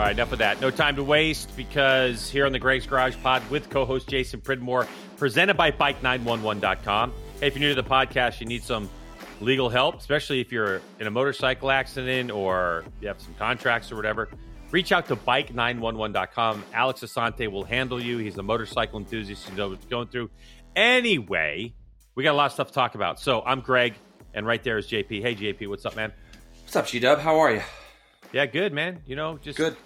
All right, enough of that. No time to waste because here on the Greg's Garage Pod with co-host Jason Pridmore, presented by Bike911.com. Hey, if you're new to the podcast, you need some legal help, especially if you're in a motorcycle accident or you have some contracts or whatever. Reach out to Bike911.com. Alex Asante will handle you. He's a motorcycle enthusiast. He knows what's going through. Anyway, we got a lot of stuff to talk about. So I'm Greg, and right there is JP. Hey, JP, what's up, man? What's up, G Dub? How are you? Yeah, good, man. You know, just Good.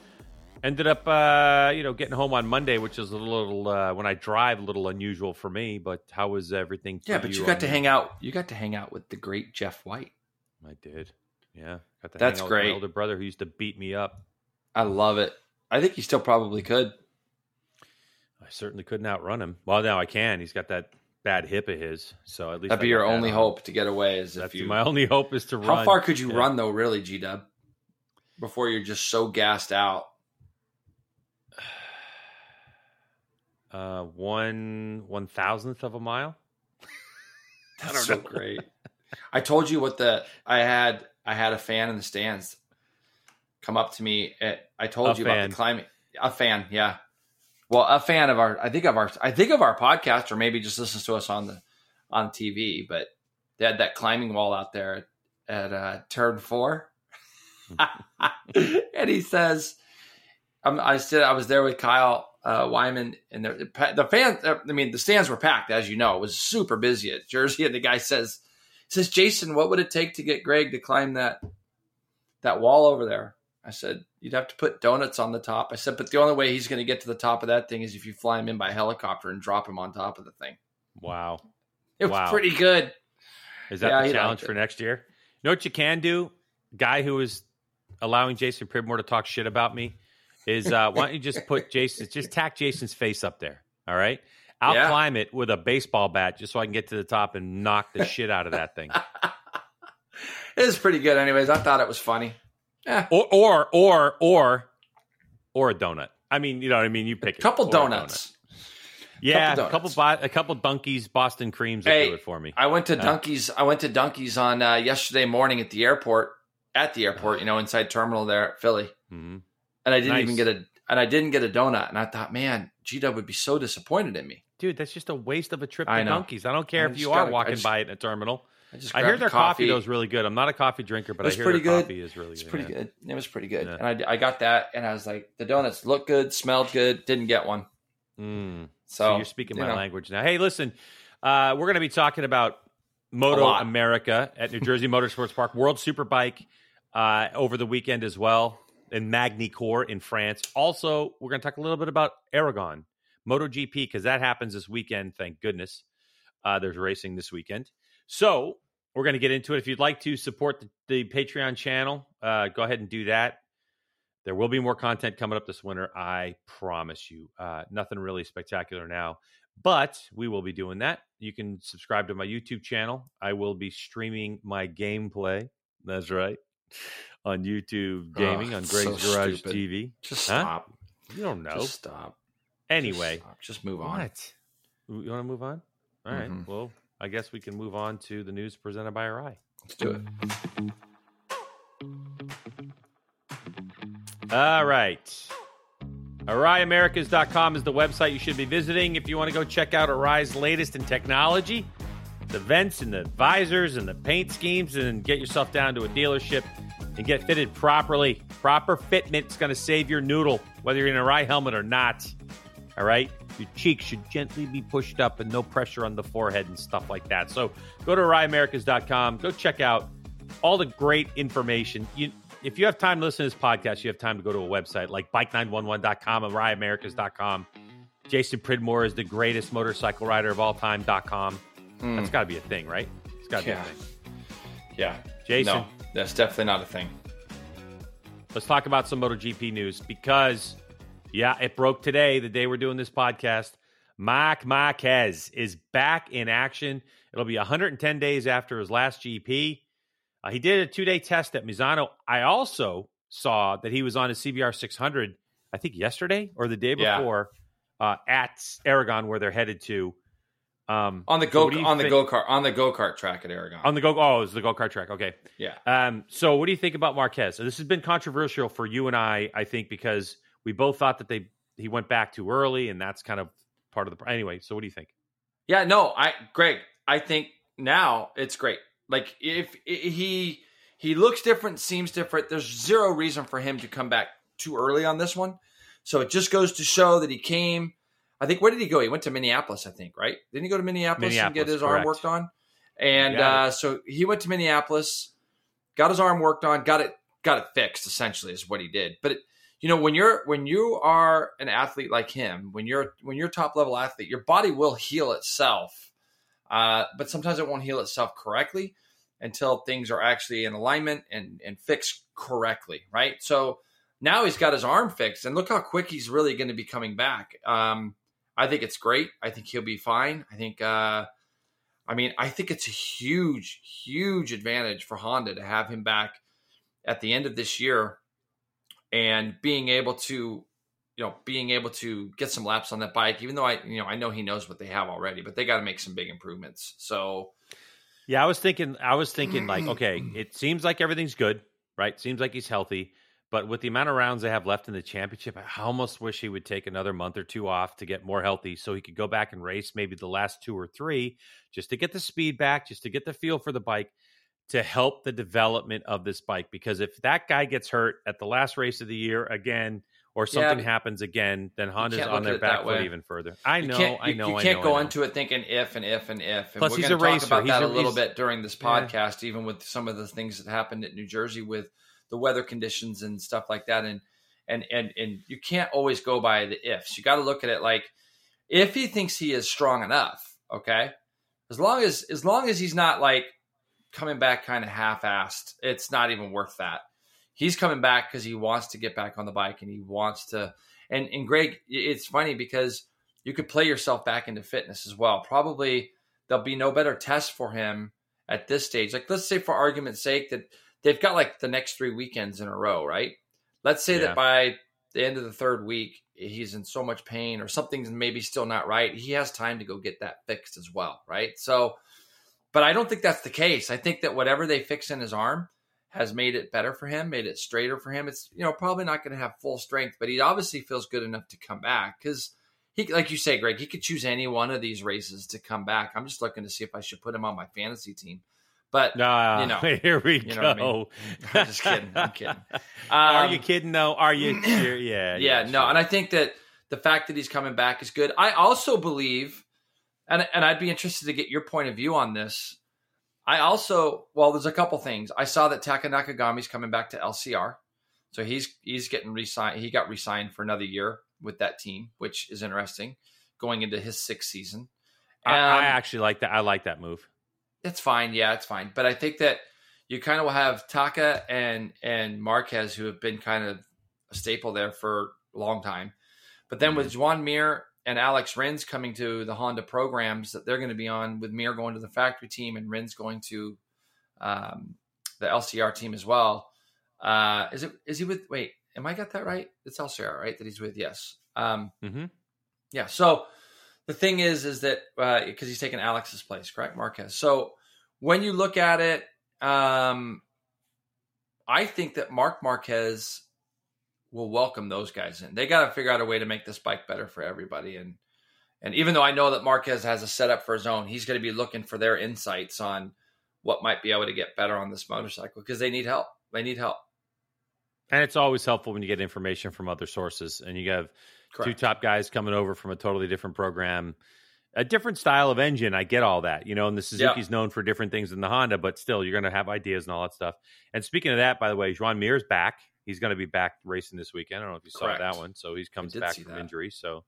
Ended up uh, you know getting home on Monday, which is a little uh, when I drive a little unusual for me. But how was everything? Yeah, but you on got to the- hang out. You got to hang out with the great Jeff White. I did. Yeah, got to That's hang out with great. my older brother who used to beat me up. I love it. I think he still probably could. I certainly couldn't outrun him. Well, now I can. He's got that bad hip of his, so at least That'd I be your that only on. hope to get away. Is That's if you. my only hope is to run. How far could you Yeah. run though, really, G Dub? Before you're just so gassed out. Uh, one one thousandth of a mile. That's so great. I told you what the I had. I had a fan in the stands come up to me. At, I told A you about the climbing. A fan, yeah. Well, a fan of our. I think of our. I think of our podcast, or maybe just listens to us on the on TV. But they had that climbing wall out there at, at uh, turn four, and he says, um, "I said I was there with Kyle uh, Wyman, and the the fans. I mean, the stands were packed, as you know. It was super busy at Jersey, and the guy says." says Jason, what would it take to get Greg to climb that that wall over there? I said, you'd have to put donuts on the top. I said, but the only way he's going to get to the top of that thing is if you fly him in by helicopter and drop him on top of the thing. Wow, It was Wow. pretty good. is that Yeah, the challenge for next year? You know what you can do? Guy who is allowing Jason Pridmore to talk shit about me is uh, why don't you just put Jason, just tack Jason's face up there? All right. I'll Yeah. climb it with a baseball bat just so I can get to the top and knock the shit out of that thing. It was pretty good, anyways. I thought it was funny. Yeah, Or or or or or a donut. I mean, you know what I mean. You pick a couple donuts. donut. Yeah, Couple a couple bo- a couple donkeys, Boston creams Hey, do it for me. I went to donkeys. Dunkies. I went to donkeys on uh, yesterday morning at the airport. At the airport, you know, inside terminal there at Philly, Mm Mhm. And I didn't Nice. even get a and I didn't get a donut. And I thought, man, G Dub would be so disappointed in me. Dude, that's just a waste of a trip to donkeys. I don't care I if you are gotta- walking just- by it in a terminal. I just I hear their a coffee though is really good. I'm not a coffee drinker, but I hear their good. coffee is really It's good. pretty good. It was pretty good, Yeah. and I, I got that, and I was like, the donuts look good, smelled good, didn't get one. Mm. So, So, you're speaking you my know. language now. Hey, listen, uh, we're going to be talking about Moto. America at New Jersey Motorsports Park, World Superbike uh, over the weekend as well, and Magny-Cours in France. Also, we're going to talk a little bit about Aragon, MotoGP, because that happens this weekend. Thank goodness. Uh, there's racing this weekend. So we're going to get into it. If you'd like to support the, the Patreon channel, uh, go ahead and do that. There will be more content coming up this winter. I promise you. Uh, nothing really spectacular now, but we will be doing that. You can subscribe to my YouTube channel. I will be streaming my gameplay. That's right. On YouTube Gaming Ugh, on so Garage stupid. TV. Just Huh? stop. You don't know. Just stop. anyway, just, stop. Just move on. what? You want to move on? All right. Mhm. Well, I guess we can move on to the news presented by Arai. Let's do it. All right. AraiAmericas.com is the website you should be visiting if you want to go check out Arai's latest in technology, the vents and the visors and the paint schemes, and get yourself down to a dealership and get fitted properly. Proper fitment is going to save your noodle, whether you're in a rye helmet or not. All right? Your cheeks should gently be pushed up and no pressure on the forehead and stuff like that. So go to AraiAmericas.com. Go check out all the great information. You, if you have time to listen to this podcast, you have time to go to a website like bike911.com, AraiAmericas.com. Jason Pridmore is the greatest motorcycle rider of all time.com. Mm, That's got to be a thing, right? It's got to Yeah. be a thing. yeah. Jason, No, that's definitely not a thing. let's talk about some MotoGP news because, yeah, it broke today, the day we're doing this podcast. Marc Marquez is back in action. It'll be 110 days after his last GP. Uh, he did a two day test at Misano. I also saw that he was on his CBR 600, I think yesterday or the day Yeah. before, uh, at Aragon, where they're headed to. Um, on the go you on the go kart on the go kart track at Aragon. on the go. Oh, it's the go kart track. Okay. yeah, Um, so what do you think about Marquez? So this has been controversial for you and I, I think, because we both thought that they he went back too early, and that's kind of part of the anyway. So what do you think? yeah. No, I Greg, I think now it's great. Like if he he looks different, seems different. There's zero reason for him to come back too early on this one. So it just goes to show that he came. I think where did he go? He went to Minneapolis, I think, right? Didn't he go to Minneapolis, and get Minneapolis, his arm worked on? And uh, so he went to Minneapolis, got his arm worked on, got it got it fixed. Essentially, is what he did. But it, you know, when you're when you are an athlete like him, when you're when you're a top level athlete, your body will heal itself, uh, but sometimes it won't heal itself correctly until things are actually in alignment and and fixed correctly, right? So now he's got his arm fixed, and look how quick he's really going to be coming back. Um, I think it's great. I think he'll be fine. I think. Uh, I mean, I think it's a huge, huge advantage for Honda to have him back at the end of this year and being able to, you know, being able to get some laps on that bike. Even though I, you know, I know he knows what they have already, but they got to make some big improvements. So Yeah, I was thinking. I was thinking like, okay, it seems like everything's good, right? Seems like he's healthy, but with the amount of rounds they have left in the championship, I almost wish he would take another month or two off to get more healthy, so he could go back and race maybe the last two or three, just to get the speed back, just to get the feel for the bike, to help the development of this bike. Because if that guy gets hurt at the last race of the year again, or something but happens again, then Honda's on their back foot way. even further. I you know, can't, I you- know, you can't know, go into it thinking if and if and if. And Plus, we're he's a talk racer. about He's that a- a little bit during this Yeah. podcast, even with some of the things that happened at New Jersey with the weather conditions and stuff like that. And and and and you can't always go by the ifs. You got to look at it like if he thinks he is strong enough. Okay, as long as as long as he's not like coming back kind of half-assed, it's not even worth that. He's coming back because he wants to get back on the bike and he wants to. And and Greg, it's funny because you could play yourself back into fitness as well. Probably there'll be no better test for him at this stage. Like let's say for argument's sake that they've got like the next three weekends in a row, right? Let's say Yeah. that by the end of the third week he's in so much pain or something's maybe still not right. He has time to go get that fixed as well, right? So but I don't think that's the case. I think that whatever they fix in his arm has made it better for him, made it straighter for him. It's you know probably not going to have full strength, but he obviously feels good enough to come back because he, like you say, Greg, he could choose any one of these races to come back. I'm just looking to see if I should put him on my fantasy team, but No, you know, here we you go. know what I mean? I'm just kidding. I'm kidding. Are Um, you kidding? though? Are you? sure? Yeah. yeah, no, sure. and I think that the fact that he's coming back is good. I also believe, and and I'd be interested to get your point of view on this. I also, well, there's a couple things. I saw that Taka Nakagami's coming back to LCR, so he's he's getting re-signed. He got re-signed for another year with that team, which is interesting, going into his sixth season. I, I Um, actually like that. I like that move. It's fine. Yeah, it's fine. But I think that you kind of will have Taka and and Marquez who have been kind of a staple there for a long time. But then with Joan Mir and Alex Rins coming to the Honda programs that they're going to be on, with Mir going to the factory team and Rins going to um, the LCR team as well. Uh, is it is he with? Wait, am I got that right? It's LCR, right? That he's with. Yes. Um, hmm yeah. So the thing is, is that because he's taking Alex's place, correct, Marquez. So when you look at it, um, I think that Marc Marquez will welcome those guys in. They got to figure out a way to make this bike better for everybody. And and even though I know that Marquez has a setup for his own, he's going to be looking for their insights on what might be able to get better on this motorcycle because they need help. They need help. And it's always helpful when you get information from other sources, and you have two top guys coming over from a totally different program, a different style of engine. I get all that, you know. And the Suzuki's known for different things than the Honda, but still, you're going to have ideas and all that stuff. And speaking of that, by the way, Joan Mir's back. He's going to be back racing this weekend. I don't know if you saw that one. So he comes back from that. injury. So,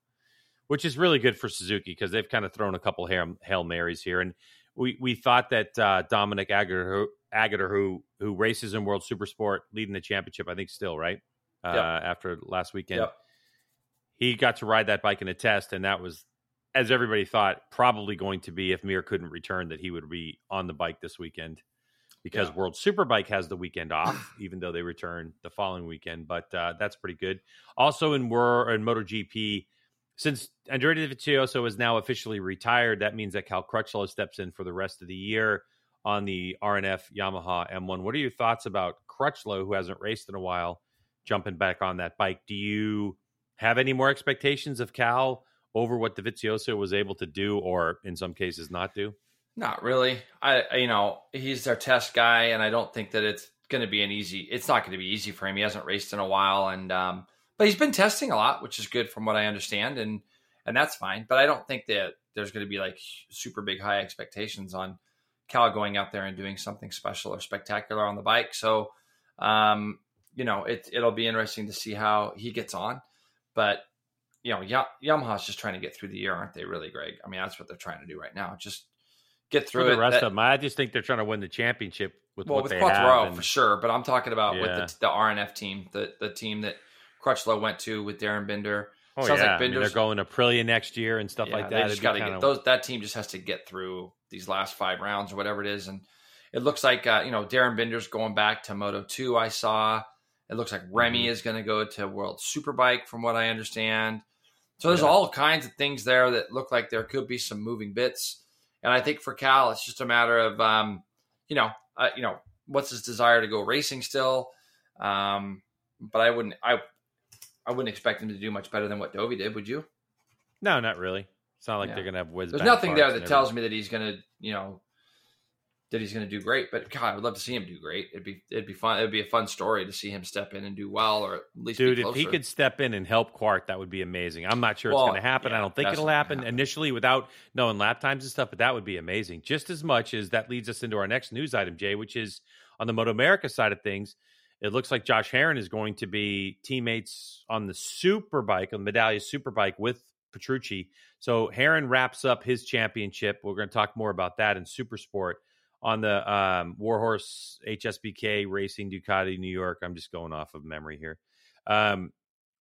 which is really good for Suzuki because they've kind of thrown a couple hail, hail marys here. And we we thought that uh, Dominique Aegerter, who, Aegerter, who who races in World Super Sport, leading the championship, I think still right uh, Yep. after last weekend Yep. He got to ride that bike in a test, and that was, as everybody thought, probably going to be if Mir couldn't return, that he would be on the bike this weekend because Yeah. World Superbike has the weekend off, even though they return the following weekend. But uh, that's pretty good. Also in Wor in MotoGP, since Andrea Dovizioso is now officially retired, that means that Cal Crutchlow steps in for the rest of the year on the RNF Yamaha M1. What are your thoughts about Crutchlow, who hasn't raced in a while, jumping back on that bike? Do you have any more expectations of Cal over what Dovizioso was able to do, or in some cases not do? Not really. I, you know, he's their test guy, and I don't think that it's going to be an easy. It's not going to be easy for him. He hasn't raced in a while, and um, but he's been testing a lot, which is good from what I understand, and and that's fine. But I don't think that there's going to be like super big high expectations on Cal going out there and doing something special or spectacular on the bike. So, um, you know, it it'll be interesting to see how he gets on. But you know, y- Yamaha's just trying to get through the year, aren't they? Really, Greg? I mean, that's what they're trying to do right now. Just get through the it. rest That- of them. I just think they're trying to win the championship with well, what with they Quattro have. and- for sure, but I'm talking about Yeah. with the, the RNF team, the the team that Crutchlow went to with Darryn Binder. oh, sounds yeah. like I mean, they're going to Aprilia next year and stuff Yeah, like They that. just got to kinda- get those. That team just has to get through these last five rounds or whatever it is, and it looks like uh, you know Darryn Binder's going back to Moto Two. I saw. It looks like Remy Mm-hmm. is going to go to World Superbike, from what I understand. So there's Yeah. all kinds of things there that look like there could be some moving bits, and I think for Cal, it's just a matter of um, you know, uh, you know, what's his desire to go racing still. Um, but I wouldn't, I, I wouldn't expect him to do much better than what Dovey did. Would you? No, not really. It's not like Yeah. they're going to have whiz. There's nothing there that tells me that he's going to, you know, that he's going to do great. But God, I would love to see him do great. It'd be, it'd be fun. It'd be a fun story to see him step in and do well, or at least Dude, if he could step in and help Quart, that would be amazing. I'm not sure Well, it's going to happen. yeah, I don't think it'll happen, happen. initially without knowing lap times and stuff, but that would be amazing. Just as much as that leads us into our next news item, Jay, which is on the Moto America side of things. It looks like Josh Herrin is going to be teammates on the Superbike, on the Medallia Superbike with Petrucci. So Herrin wraps up his championship. We're going to talk more about that in Supersport on the um, Warhorse HSBK Racing Ducati New York. I'm just going off of memory here. Um,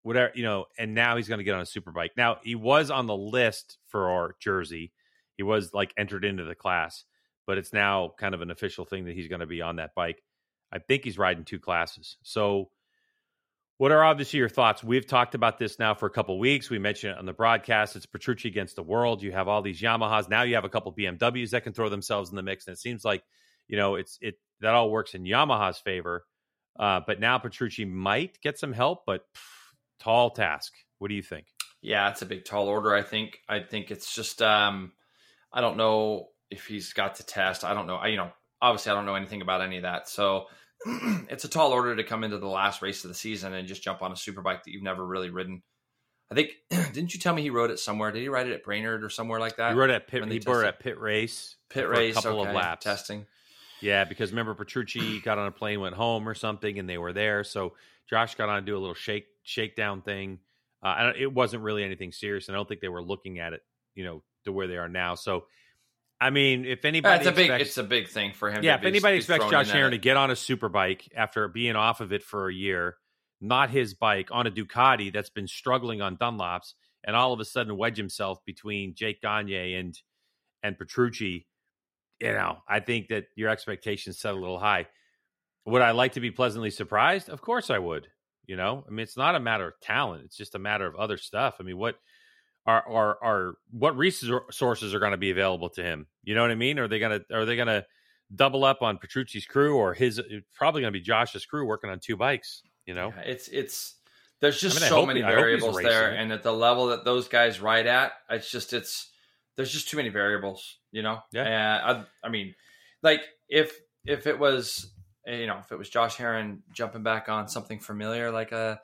whatever you know, and now he's going to get on a superbike. Now he was on the list for our Jersey. He was like entered into the class, but it's now kind of an official thing that he's going to be on that bike. I think he's riding two classes. So, what are obviously your thoughts? We've talked about this now for a couple weeks. We mentioned it on the broadcast. It's Petrucci against the world. You have all these Yamahas. Now you have a couple BMWs that can throw themselves in the mix, and it seems like you know it's it that all works in Yamaha's favor. Uh, but now Petrucci might get some help, but pff, tall task. What do you think? Yeah, it's a big tall order. I think. I think it's just. Um, I don't know if he's got to test. I don't know. I you know obviously I don't know anything about any of that. So it's a tall order to come into the last race of the season and just jump on a superbike that you've never really ridden. I think didn't you tell me he rode it somewhere? Did he ride it at Brainerd or somewhere like that? He rode at pit. He rode at Pitt Race. Pitt Race, a couple okay, of laps. testing. Yeah, because remember Petrucci got on a plane, went home or something, and they were there. So Josh got on to do a little shake shakedown thing. Uh, it wasn't really anything serious, and I don't think they were looking at it, you know, to where they are now. So, I mean, if anybody, it's a big. It's a big thing for him. yeah, to if be- anybody expects Josh Herrin to get on a super bike after being off of it for a year, not his bike, on a Ducati that's been struggling on Dunlops, and all of a sudden wedge himself between Jake Gagne and and Petrucci, you know, I think that your expectations set a little high. Would I like to be pleasantly surprised? Of course I would. You know, I mean, it's not a matter of talent; it's just a matter of other stuff. I mean, what are are are what resources are going to be available to him? You know what I mean? Are they going to are they going to double up on Petrucci's crew or his? Probably going to be Josh's crew working on two bikes. You know, Yeah, it's it's there's just I mean, so many he- I hope he's variables there, and at the level that those guys ride at, it's just it's there's just too many variables, you know. Yeah. And I, I mean, like if if it was eh, you know if it was Josh Herrin jumping back on something familiar like a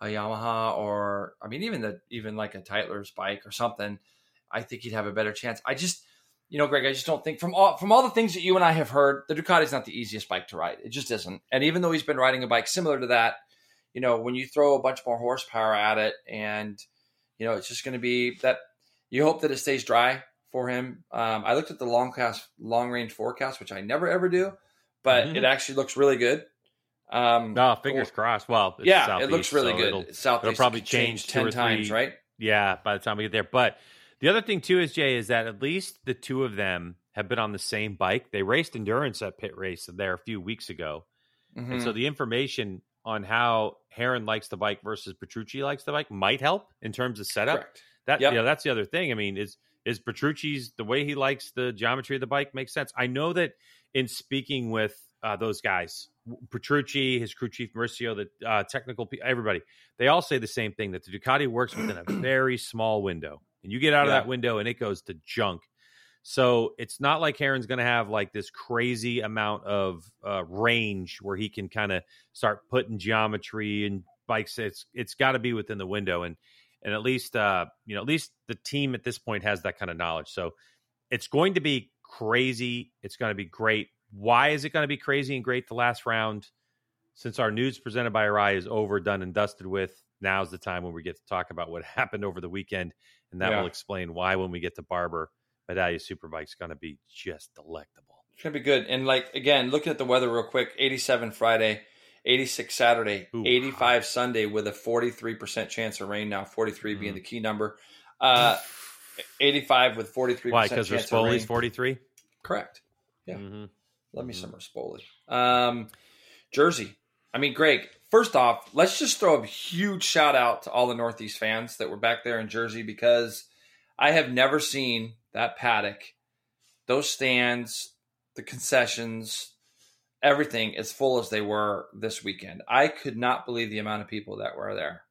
a Yamaha or I mean even the even like a Tytler's bike or something, I think he'd have a better chance. I just you know, Greg, I just don't think from all from all the things that you and I have heard, the Ducati's not the easiest bike to ride. It just isn't. And even though he's been riding a bike similar to that, you know, when you throw a bunch more horsepower at it, and you know, it's just going to be that you hope that it stays dry for him. Um, I looked at the long cast, long range forecast, which I never ever do, but Mhm. it actually looks really good. Um, no fingers crossed. Well, yeah, it looks really so good. it'll- Southeast it'll probably change two ten or times, right? Yeah, by the time we get there. But the other thing too is Jay is that at least the two of them have been on the same bike. They raced endurance at Pitt Race there a few weeks ago, and Mhm. so the information on how Herrin likes the bike versus Petrucci likes the bike might help in terms of setup. Correct. That Yep. know, that's the other thing. I mean, is is Petrucci's the way he likes the geometry of the bike makes sense. I know that in speaking with uh, those guys, Petrucci, his crew chief Mauricio, the uh, technical everybody, they all say the same thing that the Ducati works within a very small window, and you get out of Yeah. that window and it goes to junk. So it's not like Herrin's going to have like this crazy amount of uh, range where he can kind of start putting geometry and bikes. It's it's got to be within the window, and and at least uh, you know at least the team at this point has that kind of knowledge. So it's going to be crazy. It's going to be great. Why is it going to be crazy and great the last round? Since our news presented by Arai is over, done, and dusted with, now's the time when we get to talk about what happened over the weekend, and that Yeah. will explain why when we get to Barber, Medallia Superbike's going to be just delectable. It's gonna be good. And like again, looking at the weather real quick: eighty-seven Friday, eighty-six Saturday, Ooh. eighty-five Sunday, with a forty-three percent chance of rain. Now, 43 being Mhm. the key number. Uh, eighty-five with forty-three Why? percent Because chance of rain. Rispoli's forty three. Correct. Yeah. Mm-hmm. Love me Mhm. some Rispoli. Um, Jersey. I mean, Greg. First off, let's just throw a huge shout out to all the Northeast fans that were back there in Jersey because I have never seen that paddock, those stands, the concessions, everything as full as they were this weekend. I could not believe the amount of people that were there.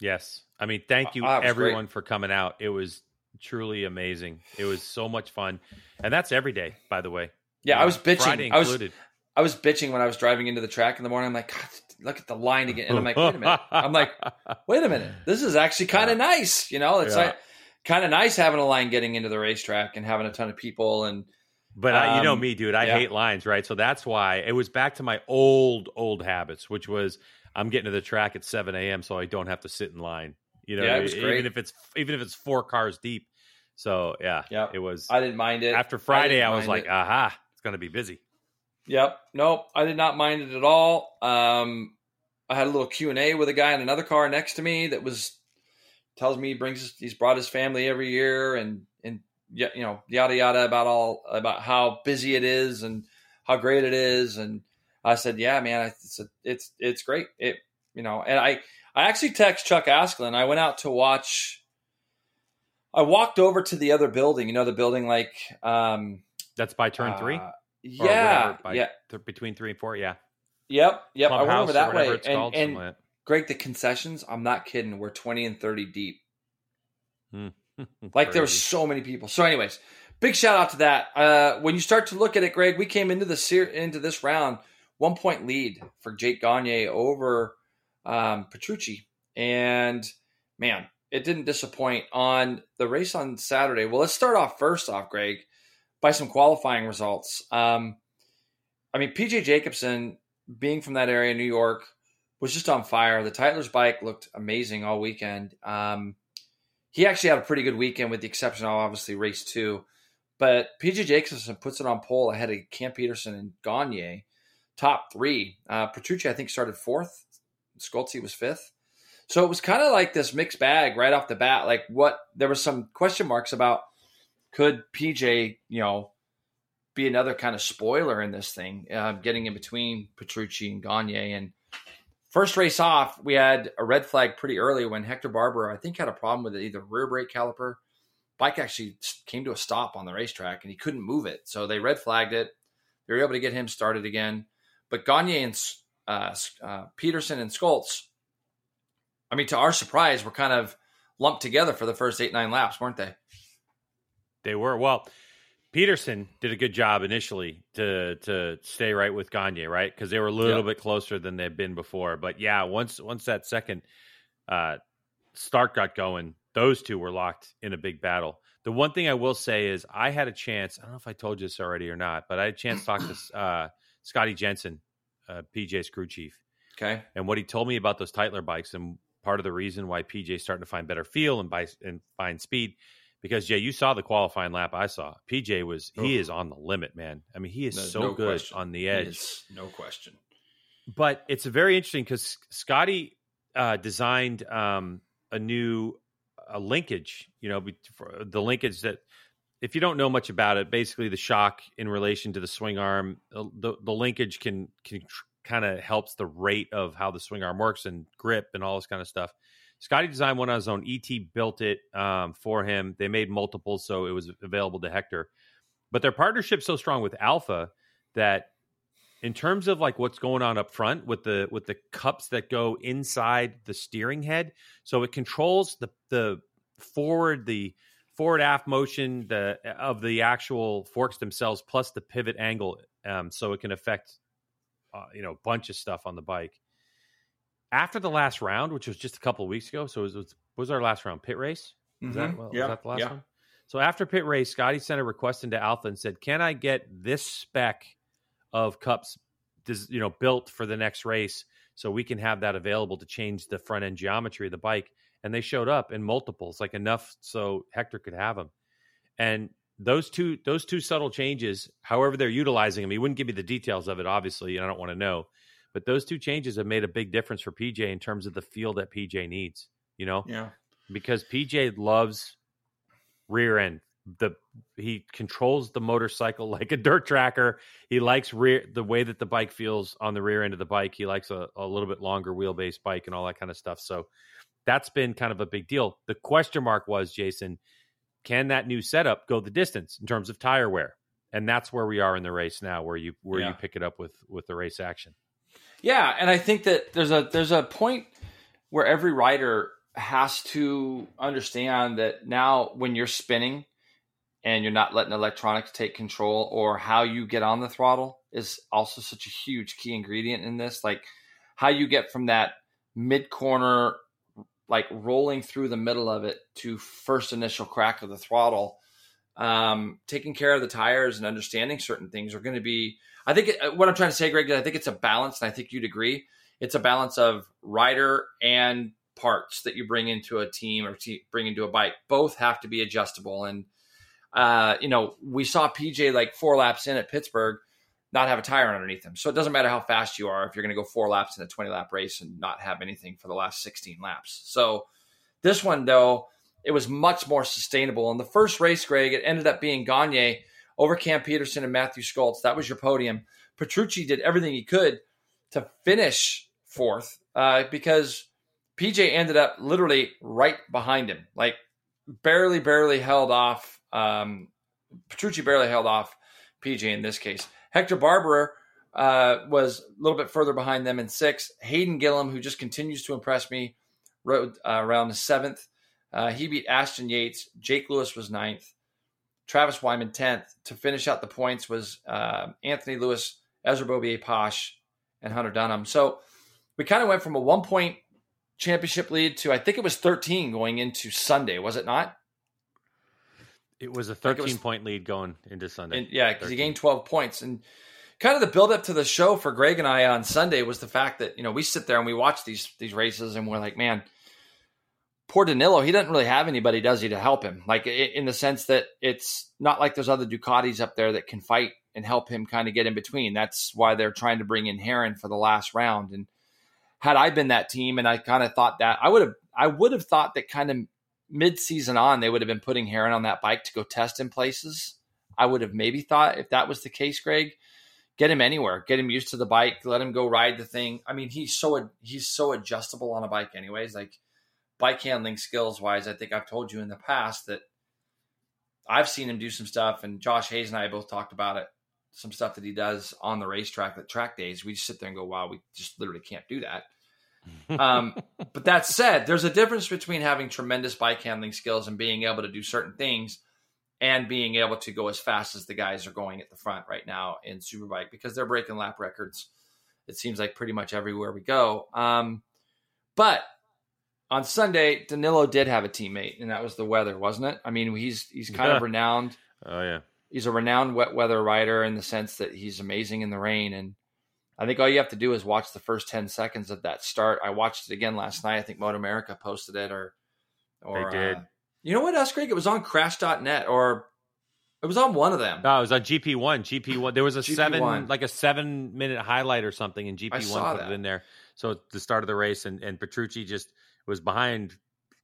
Yes. I mean, thank you everyone for coming out. It was truly amazing. It was so much fun. And that's every day, by the way. Yeah, I was bitching. Friday I was included. I was bitching when I was driving into the track in the morning. I'm like, God, look at the line again. And I'm like, wait a minute. I'm like, wait a minute. This is actually kind of nice. You know, it's Yeah. like kind of nice having a line getting into the racetrack and having a ton of people. And But I, you know Um, me, dude. I yeah. hate lines, right? So that's why it was back to my old, old habits, which was I'm getting to the track at 7 a.m. so I don't have to sit in line. You know, Yeah, it was great. even if it's even if it's four cars deep. So yeah, Yeah. it was. I didn't mind it. after Friday, didn't I, was like, it. aha, going to be busy. Yep. Nope. I did not mind it at all. Um, I had a little Q and A with a guy in another car next to me that was tells me he brings he's brought his family every year and and you know yada yada about all about how busy it is and how great it is and I said yeah man it's a, it's it's great it you know and I I actually text Chuck Aksland I went out to watch I walked over to the other building you know the building like um That's by turn three. uh, Or yeah whatever, by yeah th- between three and four. Yeah, Yep, yep. I went Clubhouse over or that way, it's and, called, and Greg, the concessions. I'm not kidding. We're 20 and 30 deep. that. Like there were so many people. So, anyways, big shout out to that. Uh, when you start to look at it, Greg, we came into the ser- into this round one point lead for Jake Gagne over um, Petrucci, and man, it didn't disappoint on the race on Saturday. Well, let's start off first off, Greg, by some qualifying results. Um, I mean, PJ Jacobsen, being from that area, New York, was just on fire. The Tytler's bike looked amazing all weekend. Um, he actually had a pretty good weekend, with the exception of obviously race two. But PJ Jacobsen puts it on pole ahead of Cam Petersen and Gagne, top three. Uh, Petrucci, I think, started fourth. Scholtzy was fifth. So it was kind of like this mixed bag right off the bat. Like what there was some question marks about could PJ, you know, be another kind of spoiler in this thing, uh, getting in between Petrucci and Gagne. And first race off, we had a red flag pretty early when Hector Barbera, I think, had a problem with either rear brake caliper. Bike actually came to a stop on the racetrack and he couldn't move it. So they red flagged it. They were able to get him started again. But Gagne and uh, uh, Petersen and Scholtz, I mean, to our surprise, were kind of lumped together for the first eight, nine laps, weren't they? They were well. Petersen did a good job initially to to stay right with Gagne, right? Because they were a little Yeah. bit closer than they've been before. But yeah, once once that second uh, start got going, those two were locked in a big battle. The one thing I will say is I had a chance. I don't know if I told you this already or not, but I had a chance to talk to uh, Scotty Jensen, uh, PJ's crew chief, Okay. and what he told me about those Tytler bikes and part of the reason why PJ's starting to find better feel and by and find speed because Jay, you saw the qualifying lap I saw. PJ was he Oof. is on the limit, man. I mean, he is There's so no good question. on the edge. is, no question. But it's very interesting because Scotty uh, designed um, a new a linkage. You know, for the linkage that if you don't know much about it, basically the shock in relation to the swing arm, the the, the linkage can can kind of helps the rate of how the swing arm works and grip and all this kind of stuff. Scotty designed one on his own. ET built it um, for him. They made multiples, so it was available to Hector. But their partnership's so strong with Alpha that in terms of like what's going on up front with the with the cups that go inside the steering head, so it controls the the forward the forward aft motion the of the actual forks themselves plus the pivot angle um, so it can affect uh, you know a bunch of stuff on the bike after the last round which was just a couple of weeks ago so it was, it was our last round Pitt Race mm-hmm. that, well, yeah. was that the last yeah. one so after Pitt Race scotty sent a request into alpha and said can i get this spec of cups you know built for the next race so we can have that available to change the front end geometry of the bike and they showed up in multiples, like enough so Hector could have them. And those two those two subtle changes, however they're utilizing them, he wouldn't give me the details of it, obviously, and I don't want to know. But those two changes have made a big difference for PJ in terms of the feel that PJ needs. You know, yeah, because PJ loves rear end. The he controls the motorcycle like a dirt tracker. He likes rear the way that the bike feels on the rear end of the bike. He likes a, a little bit longer wheelbase bike and all that kind of stuff. So that's been kind of a big deal. The question mark was, Jason, can that new setup go the distance in terms of tire wear? And that's where we are in the race now, where you where yeah. you pick it up with with the race action. Yeah, and I think that there's a there's a point where every rider has to understand that now when you're spinning and you're not letting electronics take control or how you get on the throttle is also such a huge key ingredient in this. Like how you get from that mid corner like rolling through the middle of it to first initial crack of the throttle, um, taking care of the tires and understanding certain things are going to be. I think it, what I'm trying to say, Greg, is I think it's a balance, and I think you'd agree. It's a balance of rider and parts that you bring into a team or te- bring into a bike. Both have to be adjustable, and uh, you know we saw PJ like four laps in at Pittsburgh not have a tire underneath him. So it doesn't matter how fast you are if you're going to go four laps in a 20 lap race and not have anything for the last 16 laps. So this one, though, it was much more sustainable. In the first race, Greg, it ended up being Gagne over Cam Petersen and Matthew Scholtz. That was your podium. Petrucci did everything he could to finish fourth uh, because PJ ended up literally right behind him, like barely, barely held off. Um, Petrucci barely held off PJ in this case. Hector Barbera uh, was a little bit further behind them in six. Hayden Gillim, who just continues to impress me, rode uh, around the seventh. Uh, he beat Ashton Yates. Jake Lewis was ninth. Travis Wyman tenth. To finish out the points was uh, Anthony Lewis, Ezra Beaubier Paasch, and Hunter Dunham. So we kind of went from a one point championship lead to I think it was 13 going into Sunday, was it not? It was a 13 was, point lead going into Sunday. And, yeah, because he gained 12 points. And kind of the build up to the show for Greg and I on Sunday was the fact that, you know, we sit there and we watch these these races and we're like, man, poor Danilo, he doesn't really have anybody, does he, to help him? Like in the sense that it's not like there's other Ducatis up there that can fight and help him kind of get in between. That's why they're trying to bring in Herrin for the last round. And had I been that team and I kind of thought that I would have I would have thought that kind of mid-season on, they would have been putting Herrin on that bike to go test in places. I would have maybe thought if that was the case, Greg, get him anywhere, get him used to the bike, let him go ride the thing. I mean, he's so he's so adjustable on a bike, anyways. Like bike handling skills wise, I think I've told you in the past that I've seen him do some stuff, and Josh Hayes and I both talked about it. Some stuff that he does on the racetrack at track days. We just sit there and go, "Wow, we just literally can't do that." um, but that said, there's a difference between having tremendous bike handling skills and being able to do certain things and being able to go as fast as the guys are going at the front right now in Superbike because they're breaking lap records. It seems like pretty much everywhere we go. Um, but on Sunday, Danilo did have a teammate, and that was the weather, wasn't it? I mean, he's he's kind yeah. of renowned. Oh yeah, he's a renowned wet weather rider in the sense that he's amazing in the rain and I think all you have to do is watch the first 10 seconds of that start. I watched it again last night. I think Moto America posted it or, or they did. Uh, you know what else, Greg? It was on crash.net or it was on one of them. No, it was on GP1. GP1. There was a GP1. seven, like a seven minute highlight or something, and GP1 put that. it in there. So the start of the race, and, and Petrucci just was behind,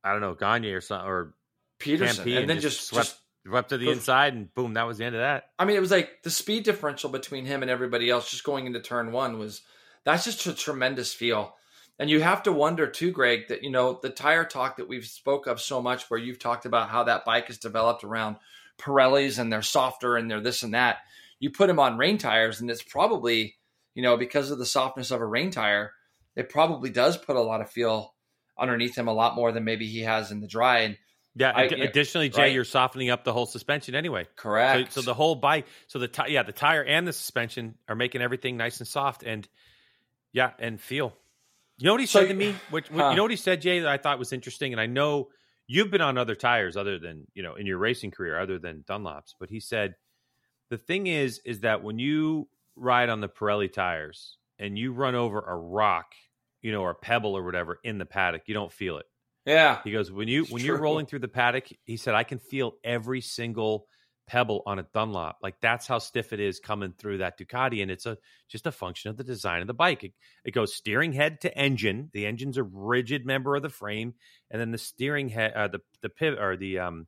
I don't know, Gagne or something, or Petersen, and, and, then just, just swept, just up to the inside, and boom, that was the end of that. I mean, it was like the speed differential between him and everybody else just going into turn one was that's just a tremendous feel. And you have to wonder too, Greg, that you know the tire talk that we've spoke of so much, where you've talked about how that bike is developed around Pirellis and they're softer and they're this and that. You put them on rain tires, and it's probably you know because of the softness of a rain tire, it probably does put a lot of feel underneath him a lot more than maybe he has in the dry. And Yeah. I- additionally, Jay, right. you're softening up the whole suspension anyway. Correct. so the whole bike, so the ti- yeah, the tire and the suspension are making everything nice and soft, and yeah, and feel. You know what he So said to me? Which, Huh. You know what he said, Jay? That I thought was interesting, and I know you've been on other tires other than you know in your racing career, other than Dunlops. But he said the thing is, is that when you ride on the Pirelli tires and you run over a rock, you know, or a pebble or whatever in the paddock, you don't feel it. yeah, He goes, when you It's when you're rolling through the paddock, he said, I can feel every single pebble on a Dunlop. Like that's how stiff it is coming through that Ducati, and it's a just a function of the design of the bike. It, it goes steering head to engine. The engine's a rigid member of the frame, and then the steering head, uh, the the pivot or the um,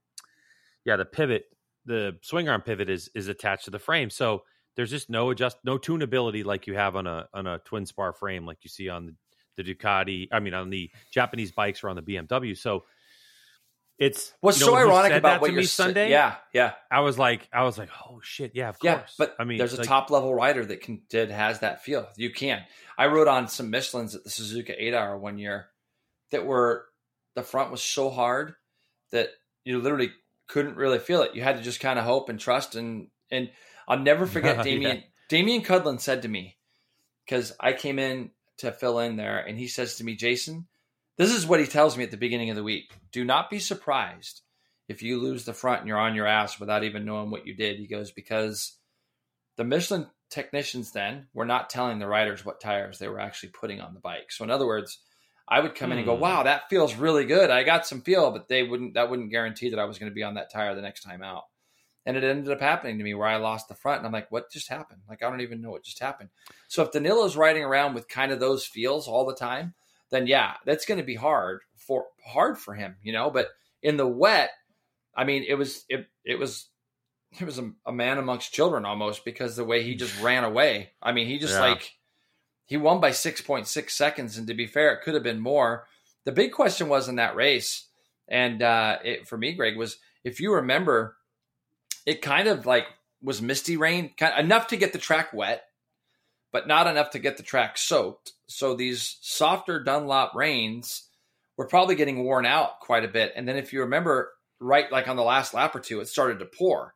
yeah, the pivot, the swing arm pivot is is attached to the frame. So there's just no adjust, no tunability like you have on a on a twin spar frame, like you see on the the Ducati. I mean, on the Japanese bikes or on the BMW. So it's What's you know, so ironic about what you're Sunday. Yeah, yeah, I was like, I was like, oh shit, yeah, of yeah. course. But I mean, there's a like, top level rider that can did has that feel. You can. I rode on some Michelin's at the Suzuka Eight Hour one year that were the front was so hard that you literally couldn't really feel it. You had to just kind of hope and trust and and I'll never forget Yeah. Damien Damian Cudlin said to me because I came in to fill in there and he says to me, Jason, this is what he tells me at the beginning of the week. Do not be surprised if you lose the front and you're on your ass without even knowing what you did. He goes, because the Michelin technicians then were not telling the riders what tires they were actually putting on the bike. So in other words, I would come in and go, Hmm. "Wow, that feels really good. I got some feel," but they wouldn't. That wouldn't guarantee that I was going to be on that tire the next time out. And it ended up happening to me where I lost the front, and I'm like, "What just happened? Like I don't even know what just happened." So if Danilo's riding around with kind of those feels all the time, then yeah, that's going to be hard for hard for him, you know. But in the wet, I mean, it was it it was it was a, a man amongst children almost because the way he just ran away. I mean, he just Yeah. like he won by six point six seconds, and to be fair, it could have been more. The big question was in that race, and uh, it, for me, Greg, was if you remember, it kind of like was misty rain, kind enough to get the track wet, but not enough to get the track soaked. So these softer Dunlop rains were probably getting worn out quite a bit. And then if you remember, right, like on the last lap or two, it started to pour.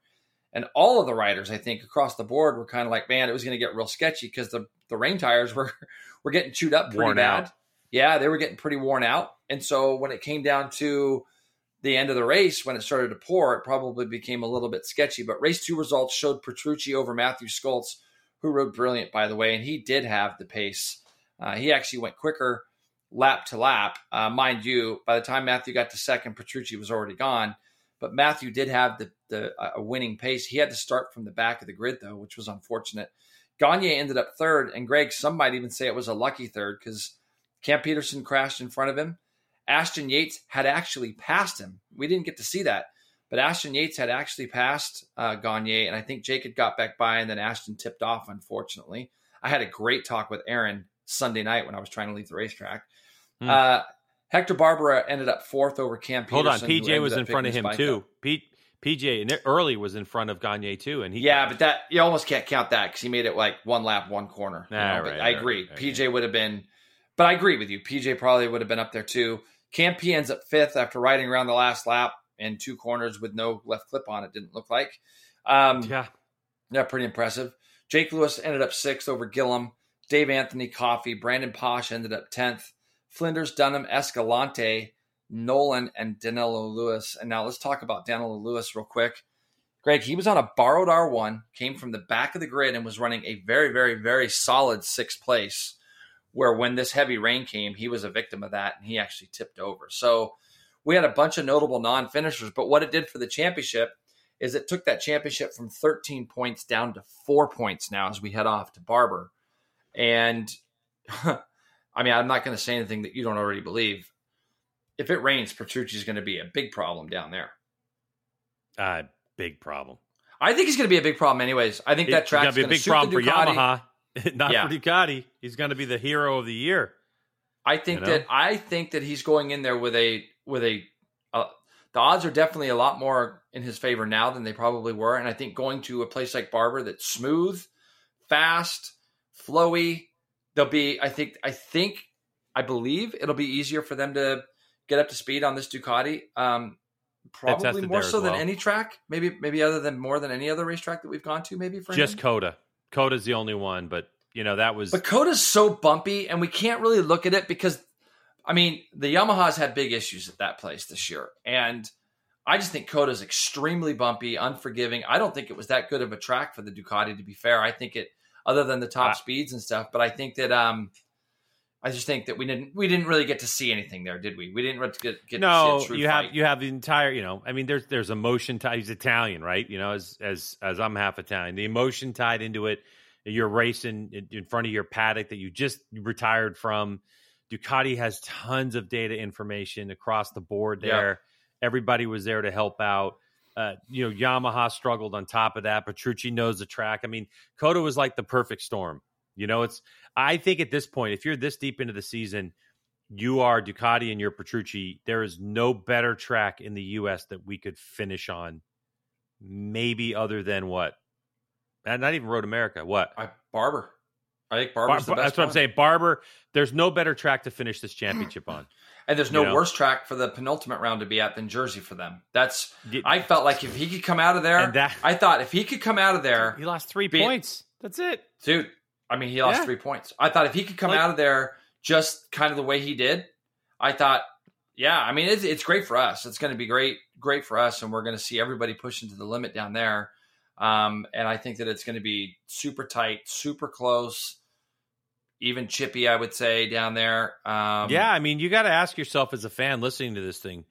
And all of the riders, I think, across the board were kind of like, man, it was going to get real sketchy because the, the rain tires were were getting chewed up pretty Worn bad. out. Yeah, they were getting pretty worn out. And so when it came down to the end of the race, when it started to pour, it probably became a little bit sketchy. But race two results showed Petrucci over Matthew Scholtz, who rode brilliant, by the way, and he did have the pace. Uh, he actually went quicker lap to lap. Uh, mind you, by the time Matthew got to second, Petrucci was already gone. But Matthew did have the, the a winning pace. He had to start from the back of the grid though, which was unfortunate. Gagne ended up third, and Greg, some might even say it was a lucky third because Cam Petersen crashed in front of him. Ashton Yates had actually passed him. We didn't get to see that, but Ashton Yates had actually passed uh, Gagne, and I think Jake had got back by, and then Ashton tipped off. Unfortunately, I had a great talk with Aaron Sunday night when I was trying to leave the racetrack. Hmm. Uh, Hector Barbera ended up fourth over Cam Petersen. Hold on, PJ was in front of him too. Pete, PJ early was in front of Gagne too, and he Yeah, but that you almost can't count that because he made it like one lap, one corner. you Ah, know, right, I agree. right, PJ would have been, but I agree with you. PJ probably would have been up there too. Cam P ends up fifth after riding around the last lap in two corners with no left clip on. It didn't look like. Um, yeah, yeah, pretty impressive. Jake Lewis ended up sixth over Gillim. Dave Anthony Coffee. Brandon Paasch ended up 10th. Flinders, Dunham, Escalante, Nolan, and Danilo Lewis. And now let's talk about Danilo Lewis real quick. Greg, he was on a borrowed R1, came from the back of the grid, and was running a very, very, very solid sixth place. Where when this heavy rain came, he was a victim of that and he actually tipped over. So we had a bunch of notable non finishers. But what it did for the championship is it took that championship from 13 points down to four points now as we head off to Barber. And I mean, I'm not going to say anything that you don't already believe. If it rains, Petrucci is going to be a big problem down there. uh, big problem. I think he's going to be a big problem, anyways. I think that It's gonna track's be a big problem for Ducati. Yamaha, not Yeah. for Ducati. He's going to be the hero of the year. I think You know? that I think that he's going in there with a with a. Uh, the odds are definitely a lot more in his favor now than they probably were, and I think going to a place like Barber that's smooth, fast, flowy, they'll be. I think. I think. I believe it'll be easier for them to get up to speed on this Ducati. Um, probably more so as than any track. Maybe maybe other than more than any other racetrack that we've gone to. Maybe for Just him. Coda. COTA's the only one, but you know that was But COTA's so bumpy, and we can't really look at it because, I mean, the Yamahas had big issues at that place this year, and I just think COTA's extremely bumpy, unforgiving. I don't think it was that good of a track for the Ducati. To be fair, I think it, other than the top I- speeds and stuff, but I think that, um, I just think that we didn't we didn't really get to see anything there, did we? We didn't get get, get no, to see a true you fight. have you have the entire. You know, I mean, there's there's emotion tied. He's Italian, right? You know, as as as I'm half Italian, the emotion tied into it. You're racing in, in front of your paddock that you just retired from. Ducati has tons of data information across the board Yeah. there. Everybody was there to help out. Uh, you know, Yamaha struggled on top of that. Petrucci knows the track. I mean, COTA was like the perfect storm. You know, it's. I think at this point, if you're this deep into the season, you are Ducati and you're Petrucci. There is no better track in the U.S. that we could finish on. Maybe other than what? Not even Road America. What? I, Barber. I think Bar- Barber's the best. that's what I'm saying. Barber. There's no better track to finish this championship on. And there's no You know? worse track for the penultimate round to be at than Jersey for them. That's I felt like if he could come out of there, And that- I thought if he could come out of there, He lost three Be- points. That's it. dude. I mean, he lost Yeah. three points. I thought if he could come Like- out of there just kind of the way he did, I thought, yeah. I mean, it's it's great for us. It's going to be great, great for us, and we're going to see everybody pushing to the limit down there. Um, and I think that it's going to be super tight, super close, even chippy. I would say down there. Um, yeah, I mean, you got to ask yourself as a fan listening to this thing,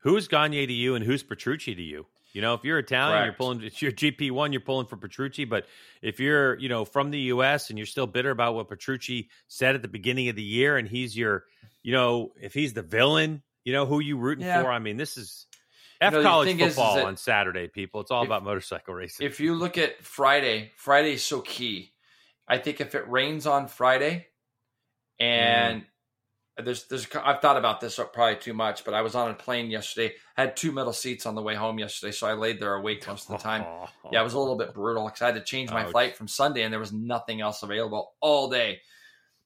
who's Gagne to you and who's Petrucci to you? You know, if you're Italian, you're pulling. If you're GP one, you're pulling for Petrucci. But if you're, you know, from the U.S. and you're still bitter about what Petrucci said at the beginning of the year, and he's your, you know, if he's the villain, you know, who you rooting Yeah. for? I mean, this is You F know, college thing is, is football on Saturday, people. It's all if- about motorcycle racing. if you look at Friday, Friday is so key. I think if it rains on Friday, and mm. There's there's I've thought about this uh, probably too much, but I was on a plane yesterday. I had two middle seats on the way home yesterday, so I laid there awake most of the time. Yeah, it was a little bit brutal because I had to change my Ouch. flight from Sunday, and there was nothing else available all day.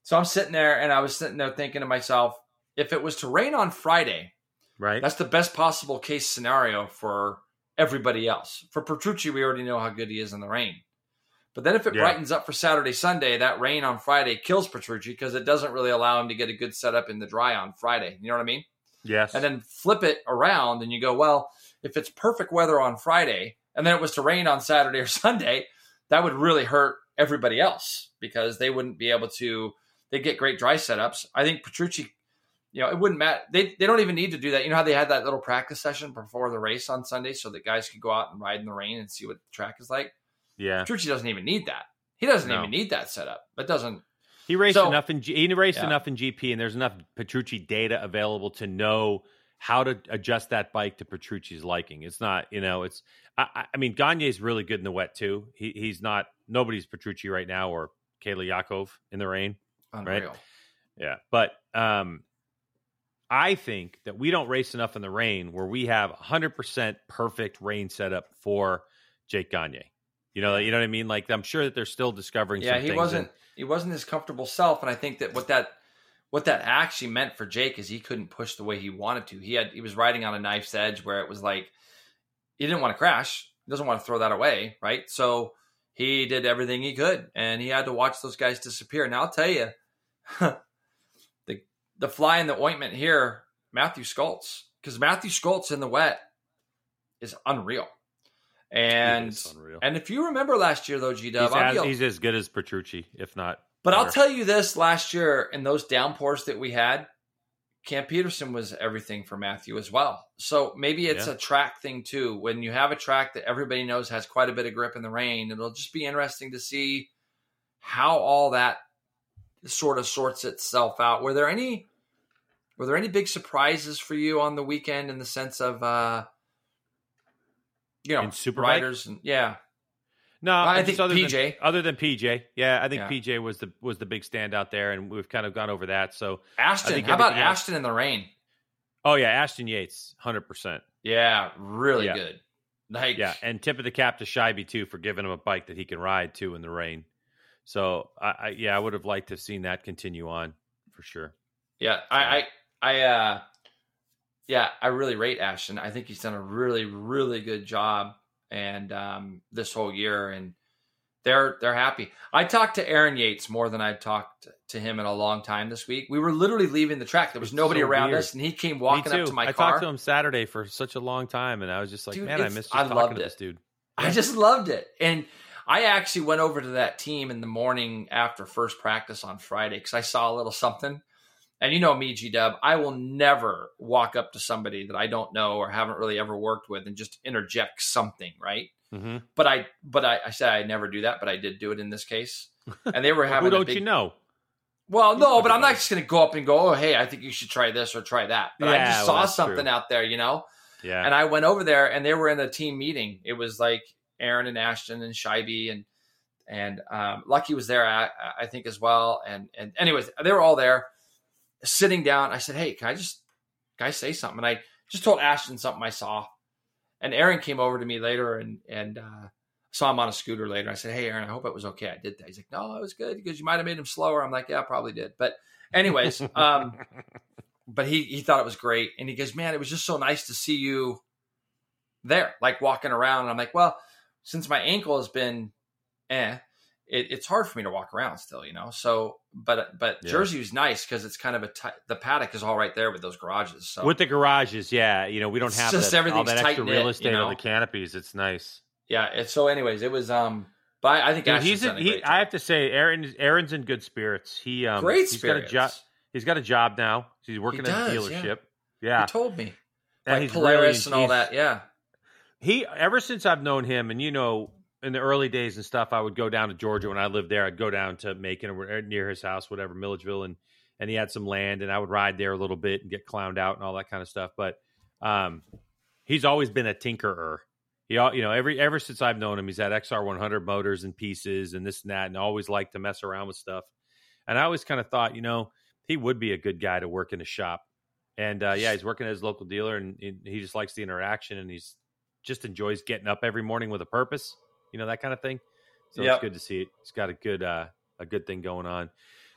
So I'm sitting there, and I was sitting there thinking to myself, if it was to rain on Friday, right. that's the best possible case scenario for everybody else. For Petrucci, we already know how good he is in the rain. But then if it Yeah. brightens up for Saturday, Sunday, that rain on Friday kills Petrucci because it doesn't really allow him to get a good setup in the dry on Friday. You know what I mean? yes. And then flip it around and you go, well, if it's perfect weather on Friday and then it was to rain on Saturday or Sunday, that would really hurt everybody else because they wouldn't be able to. They get great dry setups. I think Petrucci, you know, it wouldn't matter. They they don't even need to do that. You know how they had that little practice session before the race on Sunday so that guys could go out and ride in the rain and see what the track is like. Yeah. Petrucci doesn't even need that. He doesn't No. even need that setup. That doesn't. He raced So- enough in G- he raced Yeah. enough in GP, and there's enough Petrucci data available to know how to adjust that bike to Petrucci's liking. It's not, you know, it's. I, I- mean, Gagne's really good in the wet too. He, he's not. Nobody's Petrucci right now, or Kayla Yaakov in the rain. Unreal. Yeah, but um, I think that we don't race enough in the rain where we have 100% perfect rain setup for Jake Gagne. You know, you know what I mean. Like I'm sure that they're still discovering. Yeah, some he wasn't. and- He wasn't his comfortable self, and I think that what that what that actually meant for Jake is he couldn't push the way he wanted to. He had he was riding on a knife's edge where it was like he didn't want to crash. He doesn't want to throw that away, right? So he did everything he could, and he had to watch those guys disappear. Now I'll tell you, the the fly in the ointment here, Matthew Scholtz, because Matthew Scholtz in the wet is unreal. And and if you remember last year though, G He's Dub, as, he's as good as Petrucci, if not. but I'll tell you this: last year in those downpours that we had, Cam Petersen was everything for Matthew as well. So maybe it's Yeah. a track thing too. When you have a track that everybody knows has quite a bit of grip in the rain, it'll just be interesting to see how all that sort of sorts itself out. Were there any were there any big surprises for you on the weekend in the sense of uh you know In Superbike? riders and yeah No, I think other PJ. Than, other than PJ, yeah, I think Yeah. PJ was the was the big standout there, and we've kind of gone over that. So, Ashton. How about everything else- Ashton in the rain? oh yeah, Ashton Yates, hundred percent, Yeah, really Yeah. good. Like, yeah, and tip of the cap to Scheibe too for giving him a bike that he can ride too in the rain. So, I, I yeah, I would have liked to have seen that continue on for sure. yeah. I, I, I, uh, yeah, I really rate Ashton. I think he's done a really, really good job, and um, this whole year, and they're they're happy. I talked to Aaron Yates more than I've talked to him in a long time this week. We were literally leaving the track. There was nobody so around weird. us, and he came walking up to my I car. talked to him Saturday for such a long time, and I was just like, Dude, man, I missed I talking loved to it. this dude. I just loved it. And I actually went over to that team in the morning after first practice on Friday because I saw a little something. And you know me, G Dub, I will never walk up to somebody that I don't know or haven't really ever worked with and just interject something, right? hmm But I, but I, I said I never do that, but I did do it in this case. And they were having a don't big, you know? well, no, but I'm not just going to go up and go, oh, hey, I think you should try this or try that. But I just saw that's something true. out there, you know? Yeah, And I went over there and they were in a team meeting. It was like Aaron and Ashton and Scheibe and and um, Lucky was there, I, I think, as well. And and anyways, they were all there, sitting down. I said, "Hey, can I just can I say something?" And I just told Ashton something I saw. And Aaron came over to me later and and uh, saw him on a scooter later. I said, "Hey, Aaron, I hope it was okay. I did that." He's like, "No, it was good because you might have made him slower." I'm like, "Yeah, I probably did." But anyways, um, but he he thought it was great, and he goes, "Man, it was just so nice to see you there, like walking around." And I'm like, "Well, since my ankle has been, eh, it, it's hard for me to walk around still, you know." So, but but Yeah. Jersey was nice because it's kind of a tight. The paddock is all right there with those garages. So with the garages, yeah, you know, we don't It's have just that, all that extra real you estate know? on the canopies. It's nice. yeah. It's, so, anyways, it was. um But I, think Dude, he's a he. I have to say, Aaron Aaron's in good spirits. He um, great he's spirits. got a job. He's got a job now. He's working He at a does, yeah. dealership. He Yeah, told me and like he's Polaris really- and all he's- that. Yeah, he ever since I've known him, and you know, in the early days and stuff, I would go down to Georgia when I lived there. I'd go down to Macon or near his house, whatever, Milledgeville, and and he had some land, and I would ride there a little bit and get clowned out and all that kind of stuff. But um, he's always been a tinkerer. He, you know, every ever since I've known him, he's had XR 100 motors and pieces and this and that, and always liked to mess around with stuff. And I always kind of thought, you know, he would be a good guy to work in a shop. And uh, yeah, he's working at his local dealer, and he, he just likes the interaction, and he's just enjoys getting up every morning with a purpose, you know, that kind of thing. So Yep. it's good to see it. It's got a good uh, a good thing going on.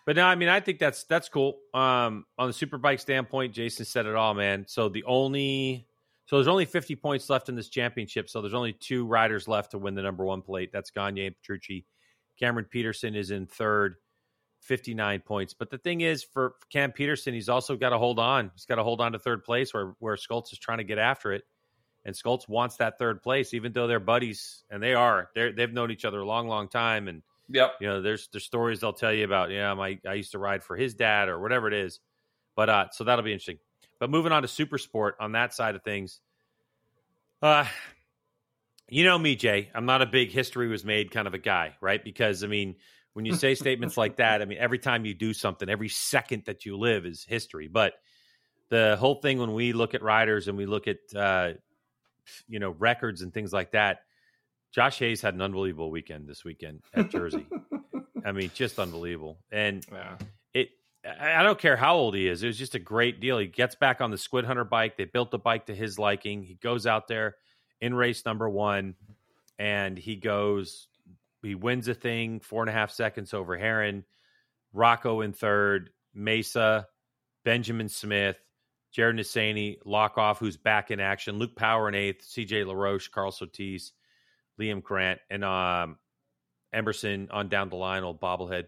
But no, I mean, I think that's that's cool. Um, on the superbike standpoint, Jason said it all, man. So the only so there's only 50 points left in this championship. So there's only two riders left to win the number one plate. That's Gagne and Petrucci. Cameron Petersen is in third, 59 points. But the thing is, for Cam Petersen, he's also got to hold on. He's got to hold on to third place where where Scholtz is trying to get after it. And Scholtz wants that third place, even though they're buddies, and they are. They're, they've known each other a long, long time. And yep. you know there's there's stories they'll tell you about yeah my i used to ride for his dad or whatever it is but uh so that'll be interesting but moving on to super sport on that side of things uh you know me jay i'm not a big history was made kind of a guy right because i mean when you say statements like that i mean every time you do something every second that you live is history but the whole thing when we look at riders and we look at uh you know records and things like that Josh Hayes had an unbelievable weekend this weekend at Jersey. I mean, just unbelievable. And Yeah. it I I don't care how old he is. It was just a great deal. He gets back on the Squid Hunter bike. They built the bike to his liking. He goes out there in race number one and he goes he wins a thing four and a half seconds over Herrin, Rocco in third, Mesa, Benjamin Smith, Jared Nassaney, Lockoff, who's back in action, Luke Power in eighth, CJ LaRoche, Carl Sotis, Liam Grant, and um, Emerson on down the line, old bobblehead.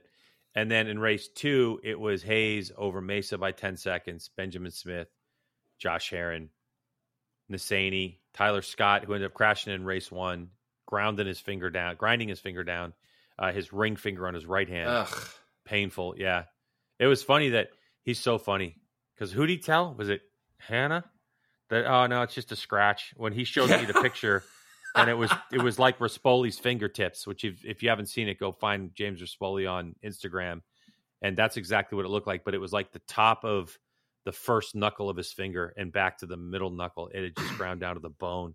And then in race two, it was Hayes over Mesa by 10 seconds, Benjamin Smith, Josh Herrin, Nassaney, Tyler Scott, who ended up crashing in race one, grounding his finger down, grinding his finger down, uh, his ring finger on his right hand. Ugh. Painful. Yeah. It was funny that he's so funny because who'd he tell? Was it Hannah? That, oh, no, it's just a scratch. When he showed me the picture, and it was it was like Rispoli's fingertips, which if if you haven't seen it, go find James Raspoli on Instagram, and that's exactly what it looked like. But it was like the top of the first knuckle of his finger and back to the middle knuckle. It had just ground down to the bone.